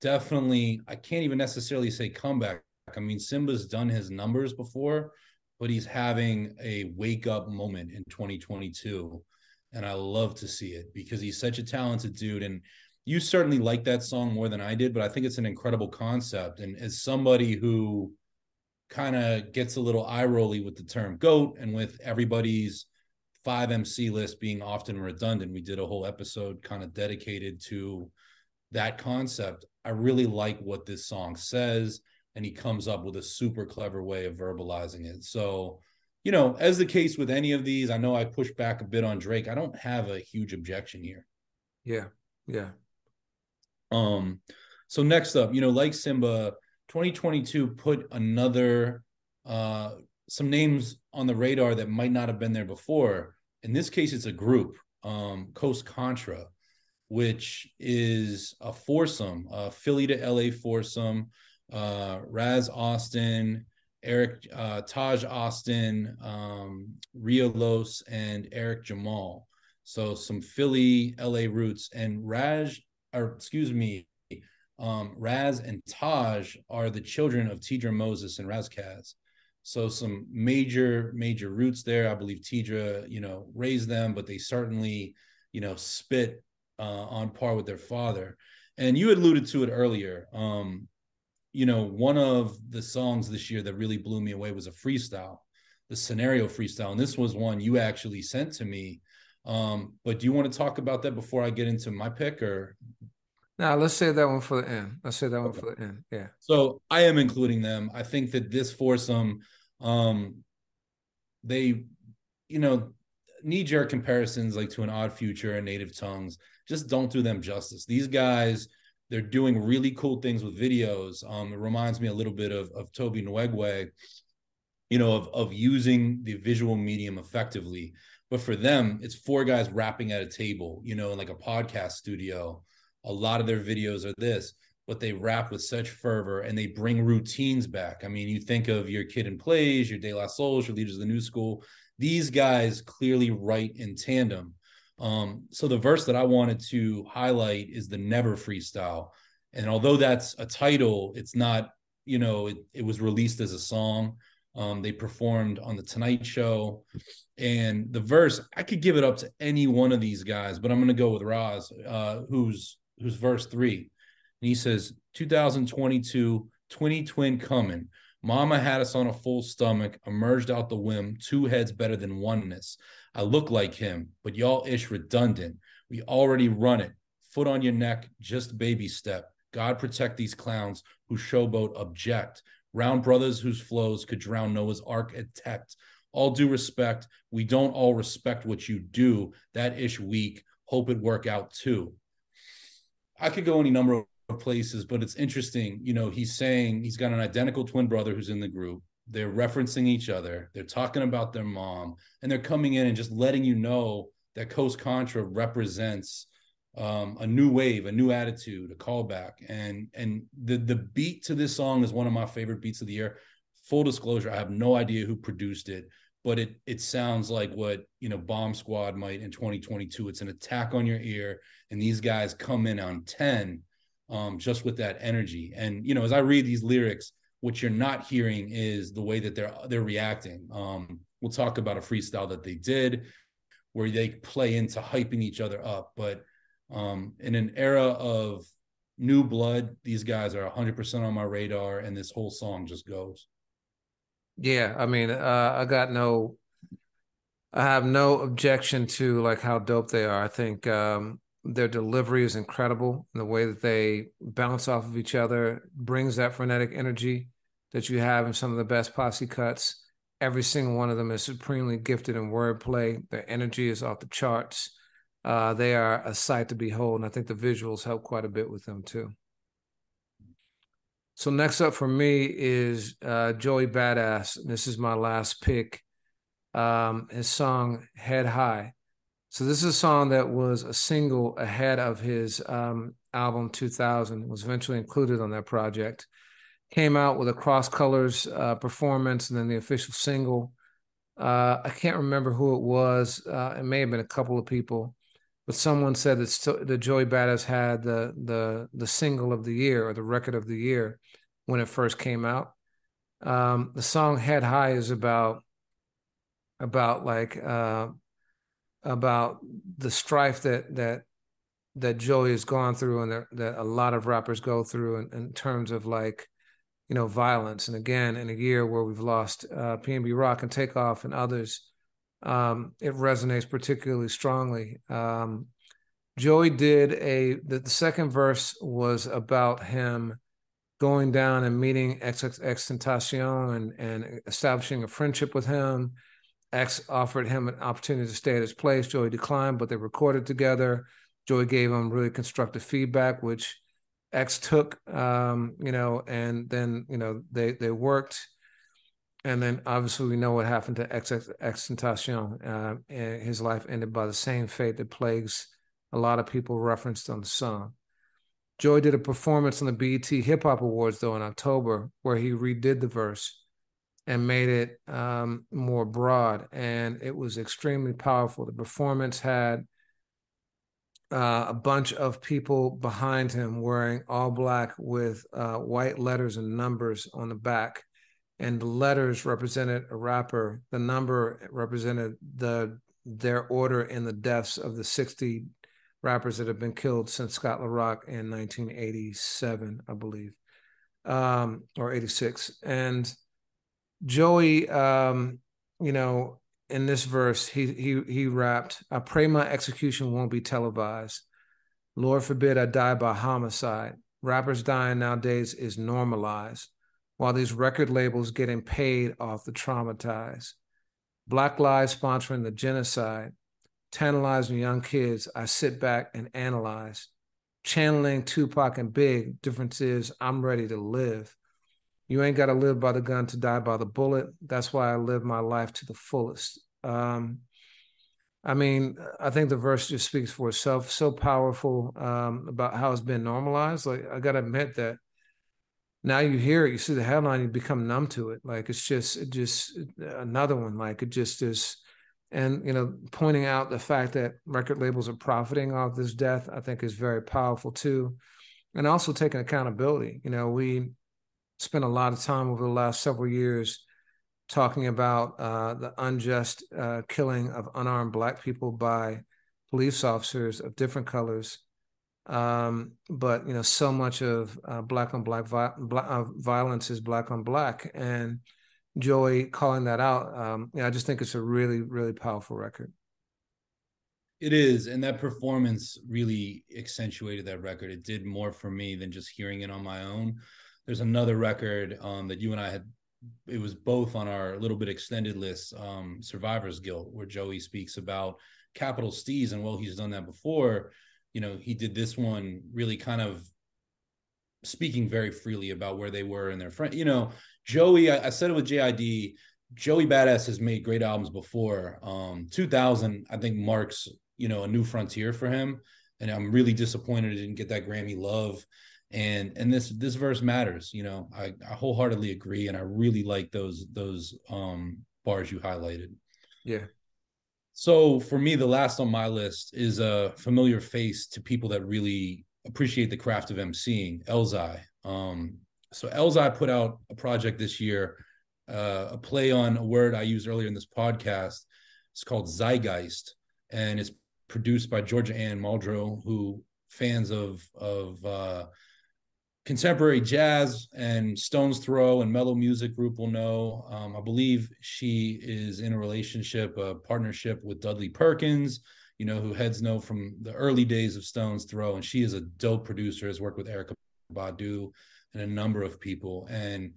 Definitely, I can't even necessarily say comeback. I mean, Simba's done his numbers before, but he's having a wake up moment in 2022. And I love to see it because he's such a talented dude. And you certainly like that song more than I did, but I think it's an incredible concept. And as somebody who kind of gets a little eye rolly with the term goat and with everybody's five MC list being often redundant, we did a whole episode kind of dedicated to that concept. I really like what this song says and he comes up with a super clever way of verbalizing it. So, you know, as the case with any of these, I know I push back a bit on Drake. I don't have a huge objection here.
Yeah. Yeah.
Um, so next up, you know, like Simba, 2022 put another uh some names on the radar that might not have been there before. In this case, it's a group, um, Coast Contra, which is a foursome, a Philly to LA foursome uh, Ras Austin, Eric uh, Taj Austin, um, Los, and Eric Jamal. So some Philly, LA roots, and Raj, or excuse me, um, Raz and Taj are the children of Teedra Moses and Ras Kass. So some major, major roots there. I believe Teedra, you know, raised them, but they certainly, you know, spit uh, on par with their father. And you alluded to it earlier. Um, you know, one of the songs this year that really blew me away was a freestyle, the scenario freestyle. And this was one you actually sent to me. Um, but do you want to talk about that before I get into my pick or?
Now let's say that one for the end. Let's say that okay. one for the end. Yeah.
So I am including them. I think that this foursome, um, they, you know, knee jerk comparisons like to an odd future and native tongues just don't do them justice. These guys they're doing really cool things with videos. Um, it reminds me a little bit of of Tobe Nwigwe, you know, of of using the visual medium effectively. But for them, it's four guys rapping at a table, you know, in like a podcast studio. A lot of their videos are this, but they rap with such fervor and they bring routines back. I mean, you think of your Kid 'n Plays, your De La Souls, your Leaders of the New School. These guys clearly write in tandem um, so the verse that I wanted to highlight is the Never freestyle. And although that's a title, it's not, you know, it, it was released as a song. Um, they performed on the Tonight Show. And the verse, I could give it up to any one of these guys, but I'm gonna go with Ras, uh, who's who's verse three. And he says, 2022, 20 twin coming. Mama had us on a full stomach, emerged out the whim, two heads better than oneness. I look like him, but y'all ish redundant. We already run it. Foot on your neck, just baby step. God protect these clowns who showboat object. Round brothers whose flows could drown Noah's ark at detect. All due respect, we don't all respect what you do. That ish weak. Hope it work out too. I could go any number of places, but it's interesting. You know, he's saying he's got an identical twin brother who's in the group. They're referencing each other. They're talking about their mom, and they're coming in and just letting you know that Coast Contra represents um, a new wave, a new attitude, a callback. And and the the beat to this song is one of my favorite beats of the year. Full disclosure, I have no idea who produced it, but it it sounds like what you know Bomb Squad might in 2022. It's an attack on your ear, and these guys come in on 10 um, just with that energy. And you know, as I read these lyrics, what you're not hearing is the way that they're they're reacting. Um, we'll talk about a freestyle that they did where they play into hyping each other up. But um, in an era of new blood, these guys are 100% on my radar, and this whole song just goes.
Yeah, I mean, uh, I got no I have no objection to like how dope they are. I think um, their delivery is incredible and the way that they bounce off of each other brings that frenetic energy that you have in some of the best posse cuts. Every single one of them is supremely gifted in wordplay. Their energy is off the charts. Uh, they are a sight to behold, and I think the visuals help quite a bit with them too. So next up for me is uh, Joey Badass. This is my last pick. Um, his song "Head High." So this is a song that was a single ahead of his um, album 2000. Was eventually included on that project came out with a cross colors uh, performance and then the official single. Uh, I can't remember who it was. Uh, it may have been a couple of people, but someone said that st- the Joey Badass had the the the single of the year or the record of the year when it first came out. Um, the song "Head High" is about about like uh, about the strife that that that Joey has gone through and that, that a lot of rappers go through in, in terms of like you know, violence. And again, in a year where we've lost uh, PNB Rock and Takeoff and others, um, it resonates particularly strongly. Um, Joey did a the, the, second verse was about him going down and meeting XXXTentacion and and establishing a friendship with him. X offered him an opportunity to stay at his place. Joey declined, but they recorded together. Joey gave him really constructive feedback, which X took, um, you know, and then you know they they worked, and then obviously we know what happened to X X Tentacion. Uh, and his life ended by the same fate that plagues a lot of people referenced on the song. Joey did a performance on the BET Hip Hop Awards though in October, where he redid the verse and made it um, more broad, and it was extremely powerful. The performance had uh, a bunch of people behind him wearing all black with uh, white letters and numbers on the back. And the letters represented a rapper. The number represented the their order in the deaths of the 60 rappers that have been killed since Scott La Rock in 1987, I believe, um, or 86. And Joey, um, you know, in this verse, he he he rapped, "I pray my execution won't be televised. Lord forbid I die by homicide. Rappers dying nowadays is normalized, while these record labels getting paid off the traumatized. Black lives sponsoring the genocide, tantalizing young kids. I sit back and analyze, channeling Tupac and Big. Difference is I'm ready to live." You ain't got to live by the gun to die by the bullet. That's why I live my life to the fullest. Um, I mean, I think the verse just speaks for itself. So powerful um, about how it's been normalized. Like I gotta admit that now you hear it, you see the headline, you become numb to it. Like it's just, it just another one. Like it just is, and you know, pointing out the fact that record labels are profiting off this death, I think is very powerful too, and also taking accountability. You know, we spent a lot of time over the last several years talking about uh, the unjust uh, killing of unarmed Black people by police officers of different colors. Um, but you know, so much of uh, Black on Black, vi- black uh, violence is Black on Black, and Joey calling that out. Um, just think it's a really, really powerful record.
It is, and that performance really accentuated that record. It did more for me than just hearing it on my own there's another record um, that you and I had. It was both on our little bit extended list, um, Survivor's Guilt, where Joey speaks about capital Steez and well, he's done that before. You know, he did this one really kind of speaking very freely about where they were and their friend. You know, Joey, I, I said it with JID. Joey Badass has made great albums before. Um, 2000, I think, marks you know a new frontier for him, and I'm really disappointed he didn't get that Grammy love and and this this verse matters you know I, I wholeheartedly agree and i really like those those um bars you highlighted.
Yeah.
So for me the last on my list is a familiar face to people that really appreciate the craft of emceeing elzhi um so elzhi put out a project this year uh, a play on a word i used earlier in this podcast. It's called zeitgeist and it's produced by Georgia Anne Muldrow who fans of of uh contemporary jazz and Stones Throw and Mello Music Group will know. Um, I believe she is in a relationship, a partnership with Dudley Perkins, you know, who heads know from the early days of Stones Throw. And she is a dope producer, has worked with Erykah Badu and a number of people. And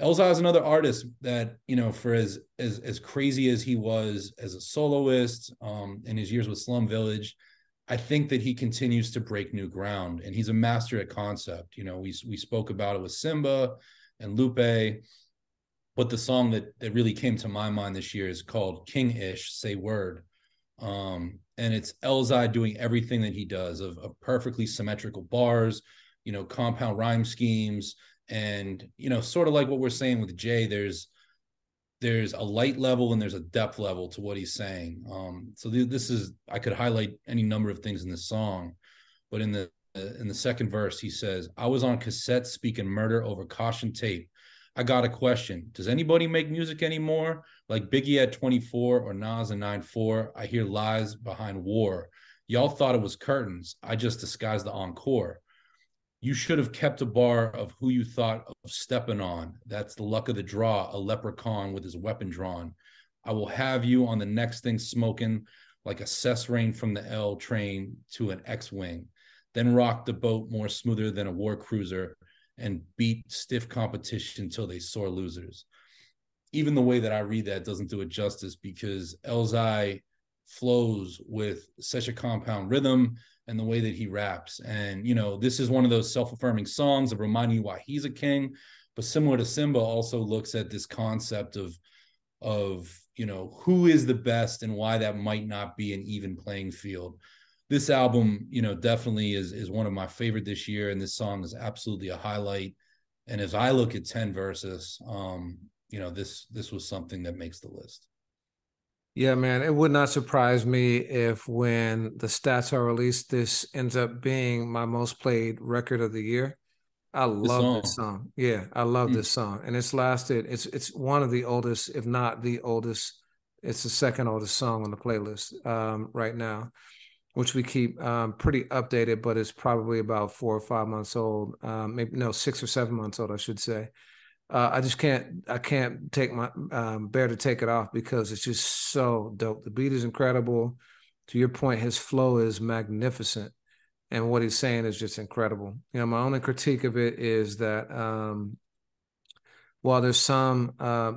Elzhi is another artist that, you know, for as as as crazy as he was as a soloist um, in his years with Slum Village, I think that he continues to break new ground and he's a master at concept. You know, we we spoke about it with Simba and Lupe, but the song that that really came to my mind this year is called King Ish, Say Word. Um, and it's Elzhi doing everything that he does of, of perfectly symmetrical bars, you know, compound rhyme schemes, and you know, sort of like what we're saying with Jay, there's there's a light level and there's a depth level to what he's saying. Um, so th- this is I could highlight any number of things in this song, but in the in the second verse he says, "I was on cassette speaking murder over caution tape. I got a question. Does anybody make music anymore? Like Biggie at 24 or Nas at 94? I hear lies behind war. Y'all thought it was curtains. I just disguised the encore you should have kept a bar of who you thought of stepping on. That's the luck of the draw, a leprechaun with his weapon drawn. I will have you on the next thing smoking like a cess rain from the L train to an X Wing. Then rock the boat more smoother than a war cruiser and beat stiff competition until they sore losers. Even the way that I read that doesn't do it justice because Elzhi flows with such a compound rhythm and the way that he raps. And, you know, this is one of those self affirming songs of reminding you why he's a king. But similar to Simba, also looks at this concept of, of, you know, who is the best and why that might not be an even playing field. This album, you know, definitely is is one of my favorite this year, and this song is absolutely a highlight. And as I look at ten verses, um, you know, this this was something that makes the list.
Yeah, man, it would not surprise me if when the stats are released, this ends up being my most played record of the year. I love this song. Yeah, I love mm. this song, and it's lasted. It's it's one of the oldest, if not the oldest. It's the second oldest song on the playlist um, right now, which we keep um, pretty updated, but it's probably about four or five months old. Um, maybe no, six or seven months old, I should say uh, I just can't I can't take my um, bear to take it off because it's just so dope. The beat is incredible. To your point, his flow is magnificent, and what he's saying is just incredible. You know, my only critique of it is that um, while there's some uh,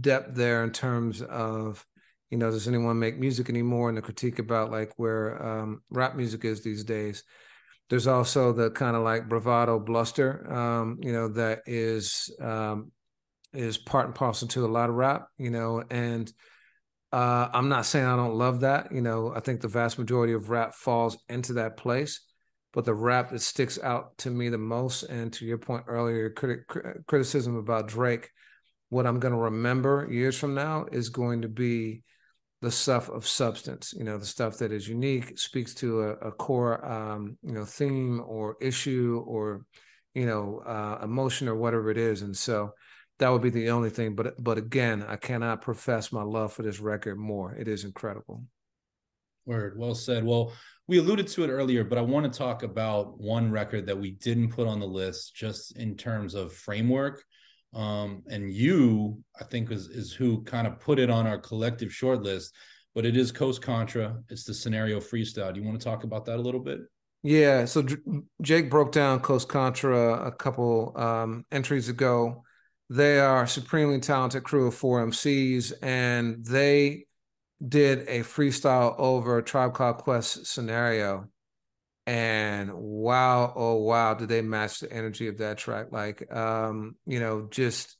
depth there in terms of you know, does anyone make music anymore, and the critique about like where um, rap music is these days there's also the kind of like bravado bluster, um, you know, that is um, is part and parcel to a lot of rap, you know, and uh, I'm not saying I don't love that, you know. I think the vast majority of rap falls into that place, but the rap that sticks out to me the most, and to your point earlier, criti- criticism about Drake, what I'm going to remember years from now is going to be the stuff of substance, you know, the stuff that is unique, speaks to a, a core, um, you know, theme or issue or, you know, uh, emotion or whatever it is. And so that would be the only thing. But but again, I cannot profess my love for this record more. It is incredible.
Word, well said. Well, we alluded to it earlier, but I want to talk about one record that we didn't put on the list, just in terms of framework um, and you, I think, is is who kind of put it on our collective short list. But it is Coast Contra. It's the scenario freestyle. Do you want to talk about that a little bit?
Yeah. So Jake broke down Coast Contra a couple um, entries ago. They are supremely talented crew of four MCs, and they did a freestyle over Tribe Called Quest scenario and wow oh wow did they match the energy of that track? Like um you know just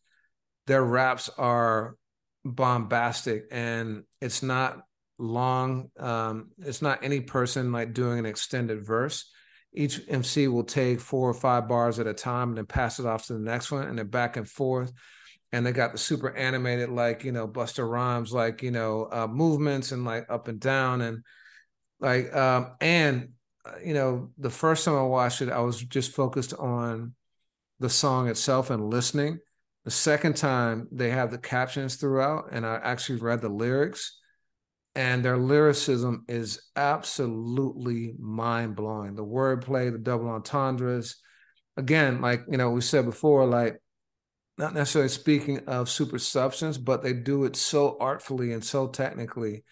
their raps are bombastic and it's not long um it's not any person like doing an extended verse. Each mc will take four or five bars at a time and then pass it off to the next one and then back and forth. And they got the super animated like you know busta rhymes like you know uh movements and like up and down and like um and you know, the first time I watched it, I was just focused on the song itself and listening. The second time, they have the captions throughout, and I actually read the lyrics, and their lyricism is absolutely mind blowing. The wordplay, the double entendres, again, like you know, we said before, like not necessarily speaking of super substance, but they do it so artfully and so technically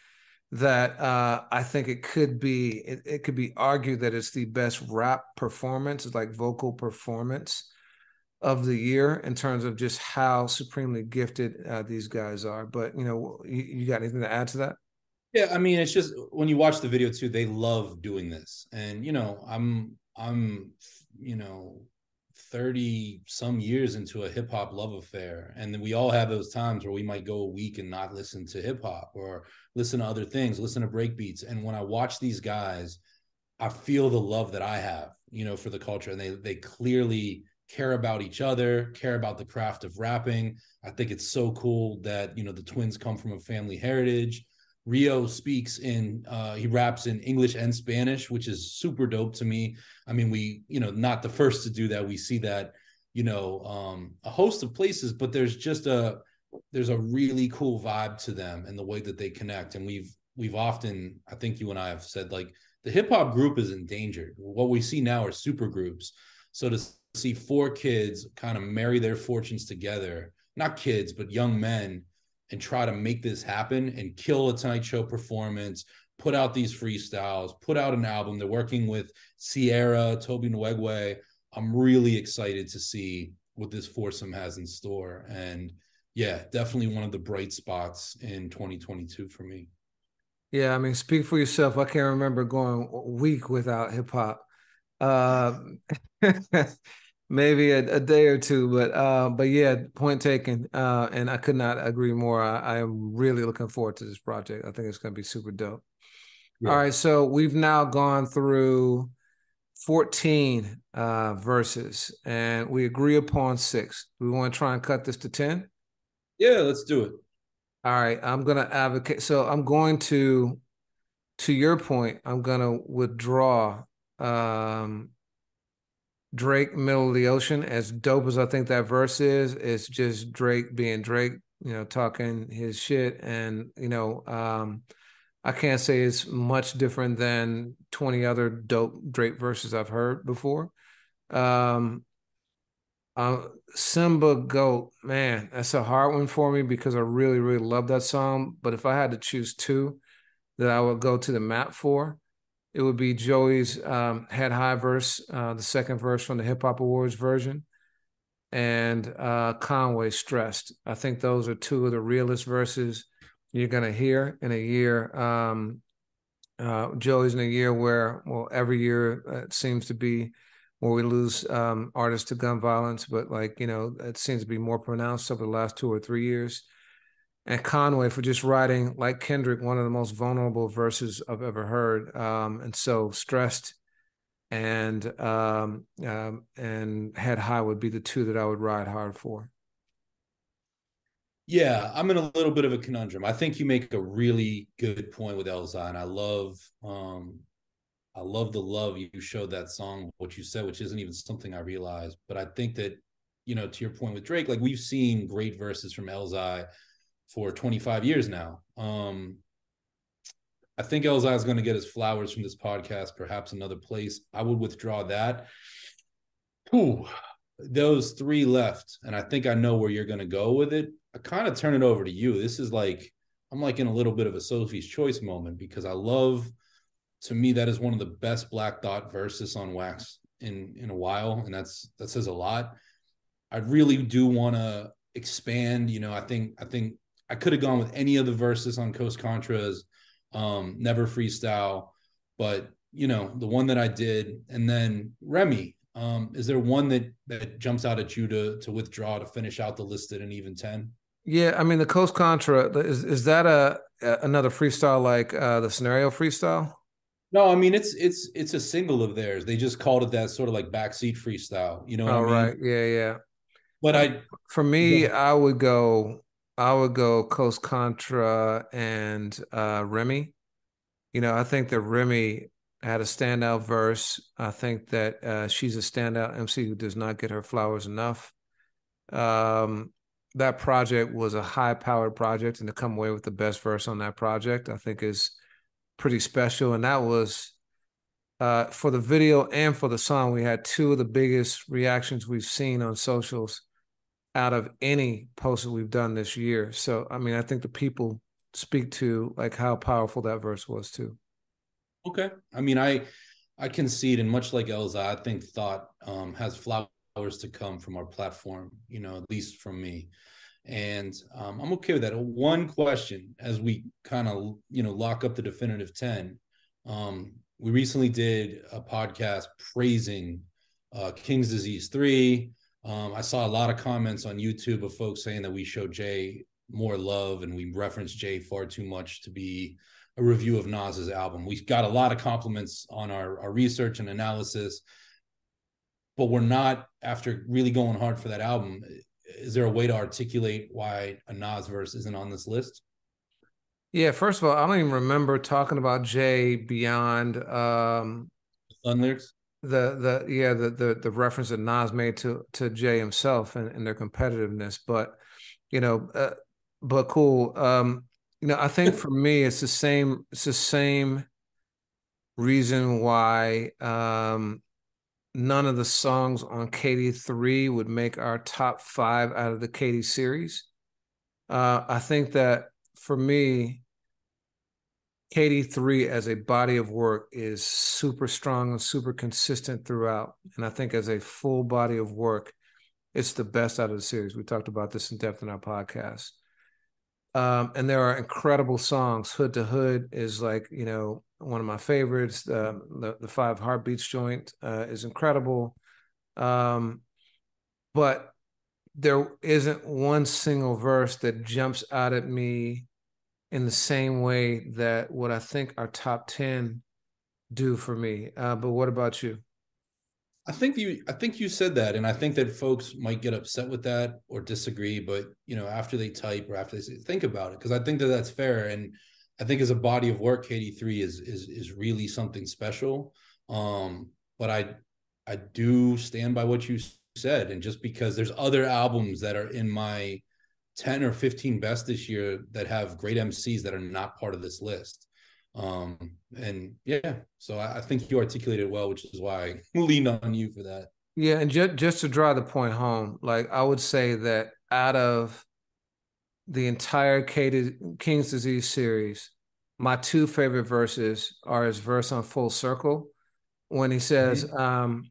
that uh, I think it could be it, it, could be argued that it's the best rap performance, like vocal performance of the year in terms of just how supremely gifted uh, these guys are. But you know, you, you got anything to add to that?
Yeah, I mean, it's just when you watch the video too, they love doing this, and you know, I'm I'm you know 30 some years into a hip hop love affair. And then we all have those times where we might go a week and not listen to hip hop or listen to other things, listen to break beats. And when I watch these guys, I feel the love that I have, you know, for the culture. And they they clearly care about each other, care about the craft of rapping. I think it's so cool that, you know, the twins come from a family heritage. Rio speaks in uh, he raps in English and Spanish, which is super dope to me. I mean, we you know not the first to do that. We see that you know um, a host of places, but there's just a there's a really cool vibe to them and the way that they connect. And we've we've often I think you and I have said like the hip hop group is endangered. What we see now are super groups. So to see four kids kind of marry their fortunes together, not kids but young men and try to make this happen and kill a Tonight Show performance, put out these freestyles, put out an album. They're working with Sierra, Tobe Nwigwe. I'm really excited to see what this foursome has in store. And yeah, definitely one of the bright spots in 2022 for me.
Yeah, I mean, speak for yourself. I can't remember going a week without hip hop. Uh, maybe a, a, day or two, but uh, but yeah, point taken. Uh, and I could not agree more. I, I, am really looking forward to this project. I think it's going to be super dope. Yeah. All right, so we've now gone through 14 uh, verses, and we agree upon six. We want to try and cut this to 10.
Yeah, let's do it.
All right, I'm going to advocate. So I'm going to, to your point, I'm going to withdraw um Drake, Middle of the Ocean, as dope as I think that verse is, it's just Drake being Drake, you know, talking his shit. And, you know, um, I can't say it's much different than 20 other dope Drake verses I've heard before. Um, uh, Simba Goat, man, that's a hard one for me because I really, really love that song. But if I had to choose two that I would go to the map for, it would be Joey's um, head high verse, uh, the second verse from the Hip Hop Awards version, and uh, Conway stressed. I think those are two of the realest verses you're gonna hear in a year. Um, uh, Joey's in a year where, well, every year it seems to be where we lose um, artists to gun violence, but like you know, it seems to be more pronounced over the last two or three years and Conway for just writing like Kendrick one of the most vulnerable verses I've ever heard. Um, and so stressed and um, um, and head high would be the two that I would ride hard for.
Yeah, I'm in a little bit of a conundrum. I think you make a really good point with Elzhi, and I love um I love the love you showed that song, what you said, which isn't even something I realized. But I think that, you know, to your point with Drake, like we've seen great verses from Elzhi for 25 years now. Um, I think Elzhi is going to get his flowers from this podcast, perhaps another place. I would withdraw that. Ooh, those three left, and I think I know where you're going to go with it. I kind of turn it over to you. This is like I'm like in a little bit of a Sophie's choice moment because I love. To me, that is one of the best Black Thought verses on Wax in in a while, and that's that says a lot. I really do want to expand. You know, I think I think I could have gone with any of the verses on Coast Contras, um, Never Freestyle, but you know the one that I did, and then Remy. Um, is there one that that jumps out at you to to withdraw to finish out the list at an even ten?
Yeah, I mean the Coast Contra is is that a, another freestyle like uh, the scenario freestyle?
No, I mean it's it's it's a single of theirs. They just called it that sort of like backseat freestyle. You know?
oh
I mean?
right, yeah, yeah.
But I,
for me, yeah. I would go I would go Coast Contra and uh, Remy. You know, I think that Remy had a standout verse. I think that uh, she's a standout MC who does not get her flowers enough. Um, that project was a high powered project, and to come away with the best verse on that project, I think is pretty special. And that was uh, for the video and for the song, we had two of the biggest reactions we've seen on socials out of any post that we've done this year. So, I mean, I think the people speak to like how powerful that verse was too.
Okay. I mean, I I concede, and much like Elzhi, I think thought um, has flowers to come from our platform. You know, at least from me, and um, I'm okay with that. One question, as we kind of you know lock up the definitive ten, um, we recently did a podcast praising uh, King's Disease three. Um, I saw a lot of comments on YouTube of folks saying that we show Jay more love and we reference Jay far too much to be a review of Nas's album. We got a lot of compliments on our, our research and analysis, but we're not after really going hard for that album. Is there a way to articulate why a Nas verse isn't on this list?
Yeah, first of all, I don't even remember talking about Jay beyond um
Sun lyrics.
The the yeah the the the reference that Nas made to to Jay himself and, and their competitiveness, but you know, uh, but cool. Um, you know, I think for me, it's the same. It's the same reason why um, none of the songs on KD three would make our top five out of the KD series. Uh, I think that for me, KD3 as a body of work is super strong and super consistent throughout. And I think as a full body of work, it's the best out of the series. We talked about this in depth in our podcast. Um, and there are incredible songs. Hood to Hood is like, you know, one of my favorites. Uh, the, the Five Heartbeats joint uh, is incredible. Um, but there isn't one single verse that jumps out at me in the same way that what I think our top 10 do for me. Uh, but what about you?
I think you I think you said that and I think that folks might get upset with that or disagree but you know after they type or after they say, think about it because I think that that's fair and I think as a body of work KD3 is is is really something special um but I I do stand by what you said and just because there's other albums that are in my 10 or 15 best this year that have great MCs that are not part of this list. Um, and yeah, so I, I think you articulated well, which is why I lean on you for that.
Yeah, and just just to drive the point home, like I would say that out of the entire King's Disease series, my two favorite verses are his verse on Full Circle when he says, mm-hmm. um,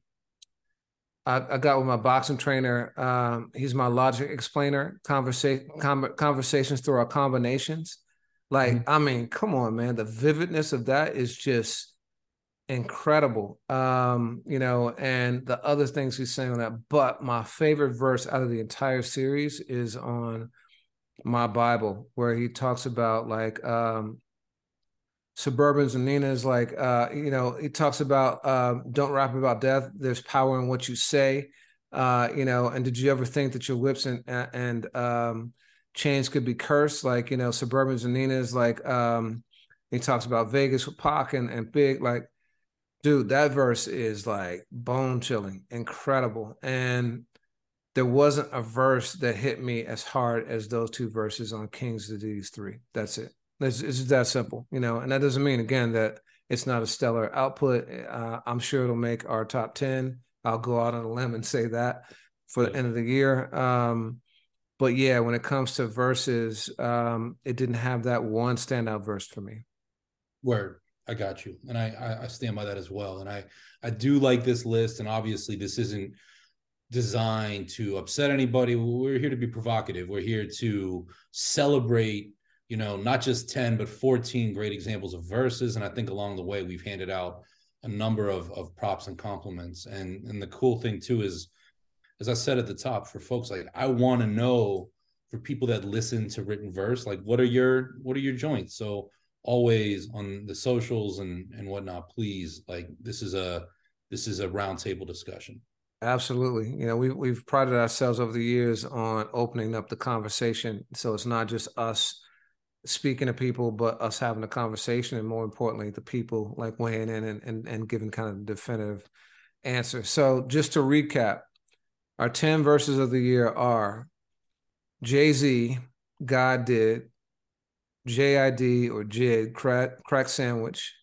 I, I, got with my boxing trainer. Um, he's my logic explainer. Conversation com- conversations through our combinations. Like, mm-hmm. I mean, come on, man. The vividness of that is just incredible. Um, you know, and the other things he's saying on that. But my favorite verse out of the entire series is on my Bible, where he talks about like um Suburbans and Nina's like uh, you know, he talks about uh, don't rap about death. There's power in what you say. Uh, you know, and did you ever think that your whips and and um, chains could be cursed? Like, you know, Suburbans and Nina's like um, he talks about Vegas with Pac and, and Big, like, dude, that verse is like bone chilling, incredible. And there wasn't a verse that hit me as hard as those two verses on King's Disease 3. That's it. It's, it's that simple, you know, and that doesn't mean again that it's not a stellar output. Uh, I'm sure it'll make our top ten. I'll go out on a limb and say that for the end of the year. Um, but yeah, when it comes to verses, um, it didn't have that one standout verse for me.
Word, I got you, and I, I stand by that as well. And I I do like this list, and obviously this isn't designed to upset anybody. We're here to be provocative. We're here to celebrate you know, not just 10, but 14 great examples of verses. And I think along the way, we've handed out a number of, of props and compliments. And, and the cool thing too is, as I said at the top, for folks like I want to know for people that listen to written verse, like what are your what are your joints? So always on the socials and and whatnot, please like this is a this is a roundtable discussion.
Absolutely. You know, we we've prided ourselves over the years on opening up the conversation. So it's not just us speaking to people, but us having a conversation, and more importantly, the people like weighing in and and, and giving kind of definitive answer. So just to recap, our 10 verses of the year are Jay-Z, God did, JID or JID, crack, crack sandwich,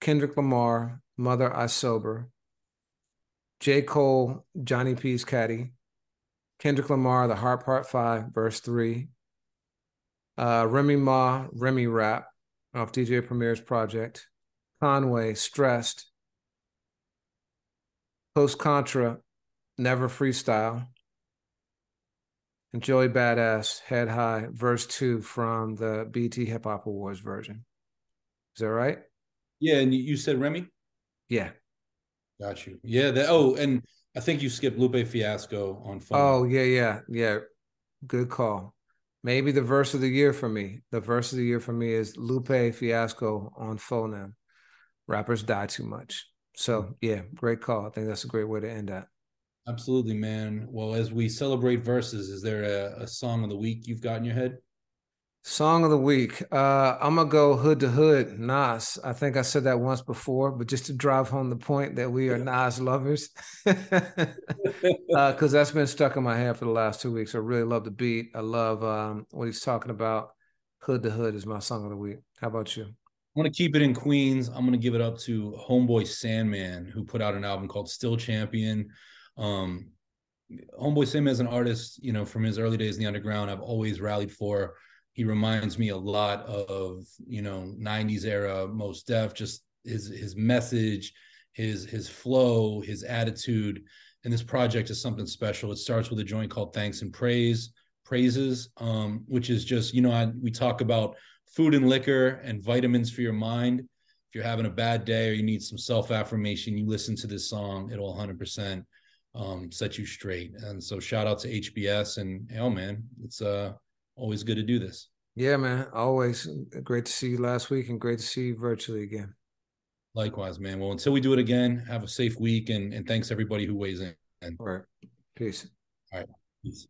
Kendrick Lamar, Mother I Sober, J. Cole, Johnny P's Caddy, Kendrick Lamar, The Heart Part 5, verse 3, uh, Remy Ma, Remy Rap off DJ Premier's project, Conway, Stressed, Coast Contra, Never Freestyle, and Joey Badass, Head High, verse 2 from the BET Hip Hop Awards version. Is that right?
Yeah, and you said Remy?
Yeah.
Got you. Yeah. That, oh, and I think you skipped Lupe Fiasco on Faux Nem.
Oh, yeah, yeah, yeah. Good call. Maybe the verse of the year for me. The verse of the year for me is Lupe Fiasco on Faux Nem. Rappers die too much. So yeah, great call. I think that's a great way to end that.
Absolutely, man. Well, as we celebrate verses, is there a, a song of the week you've got in your head?
Song of the week. Uh, I'm gonna go hood to hood, Nas. I think I said that once before, but just to drive home the point that we are Nas lovers, because uh, that's been stuck in my head for the last two weeks. I really love the beat. I love um, what he's talking about. Hood to hood is my song of the week. How about you?
I'm gonna keep it in Queens. I'm gonna give it up to Homeboy Sandman, who put out an album called Still Champion. Um, Homeboy Sandman as an artist, you know, from his early days in the underground, I've always rallied for he reminds me a lot of you know 90s era Mos Def just his his message his his flow his attitude. And this project is something special. It starts with a joint called thanks and praise praises um, which is just you know I, we talk about food and liquor and vitamins for your mind. If you're having a bad day or you need some self affirmation you listen to this song it'll 100% um, set you straight. And so shout out to hbs and oh man it's uh always good to do this.
Yeah, man. Always great to see you last week and great to see you virtually again.
Likewise, man. Well, until we do it again, have a safe week and, and thanks everybody who weighs in.
All right. Peace.
All right. Peace.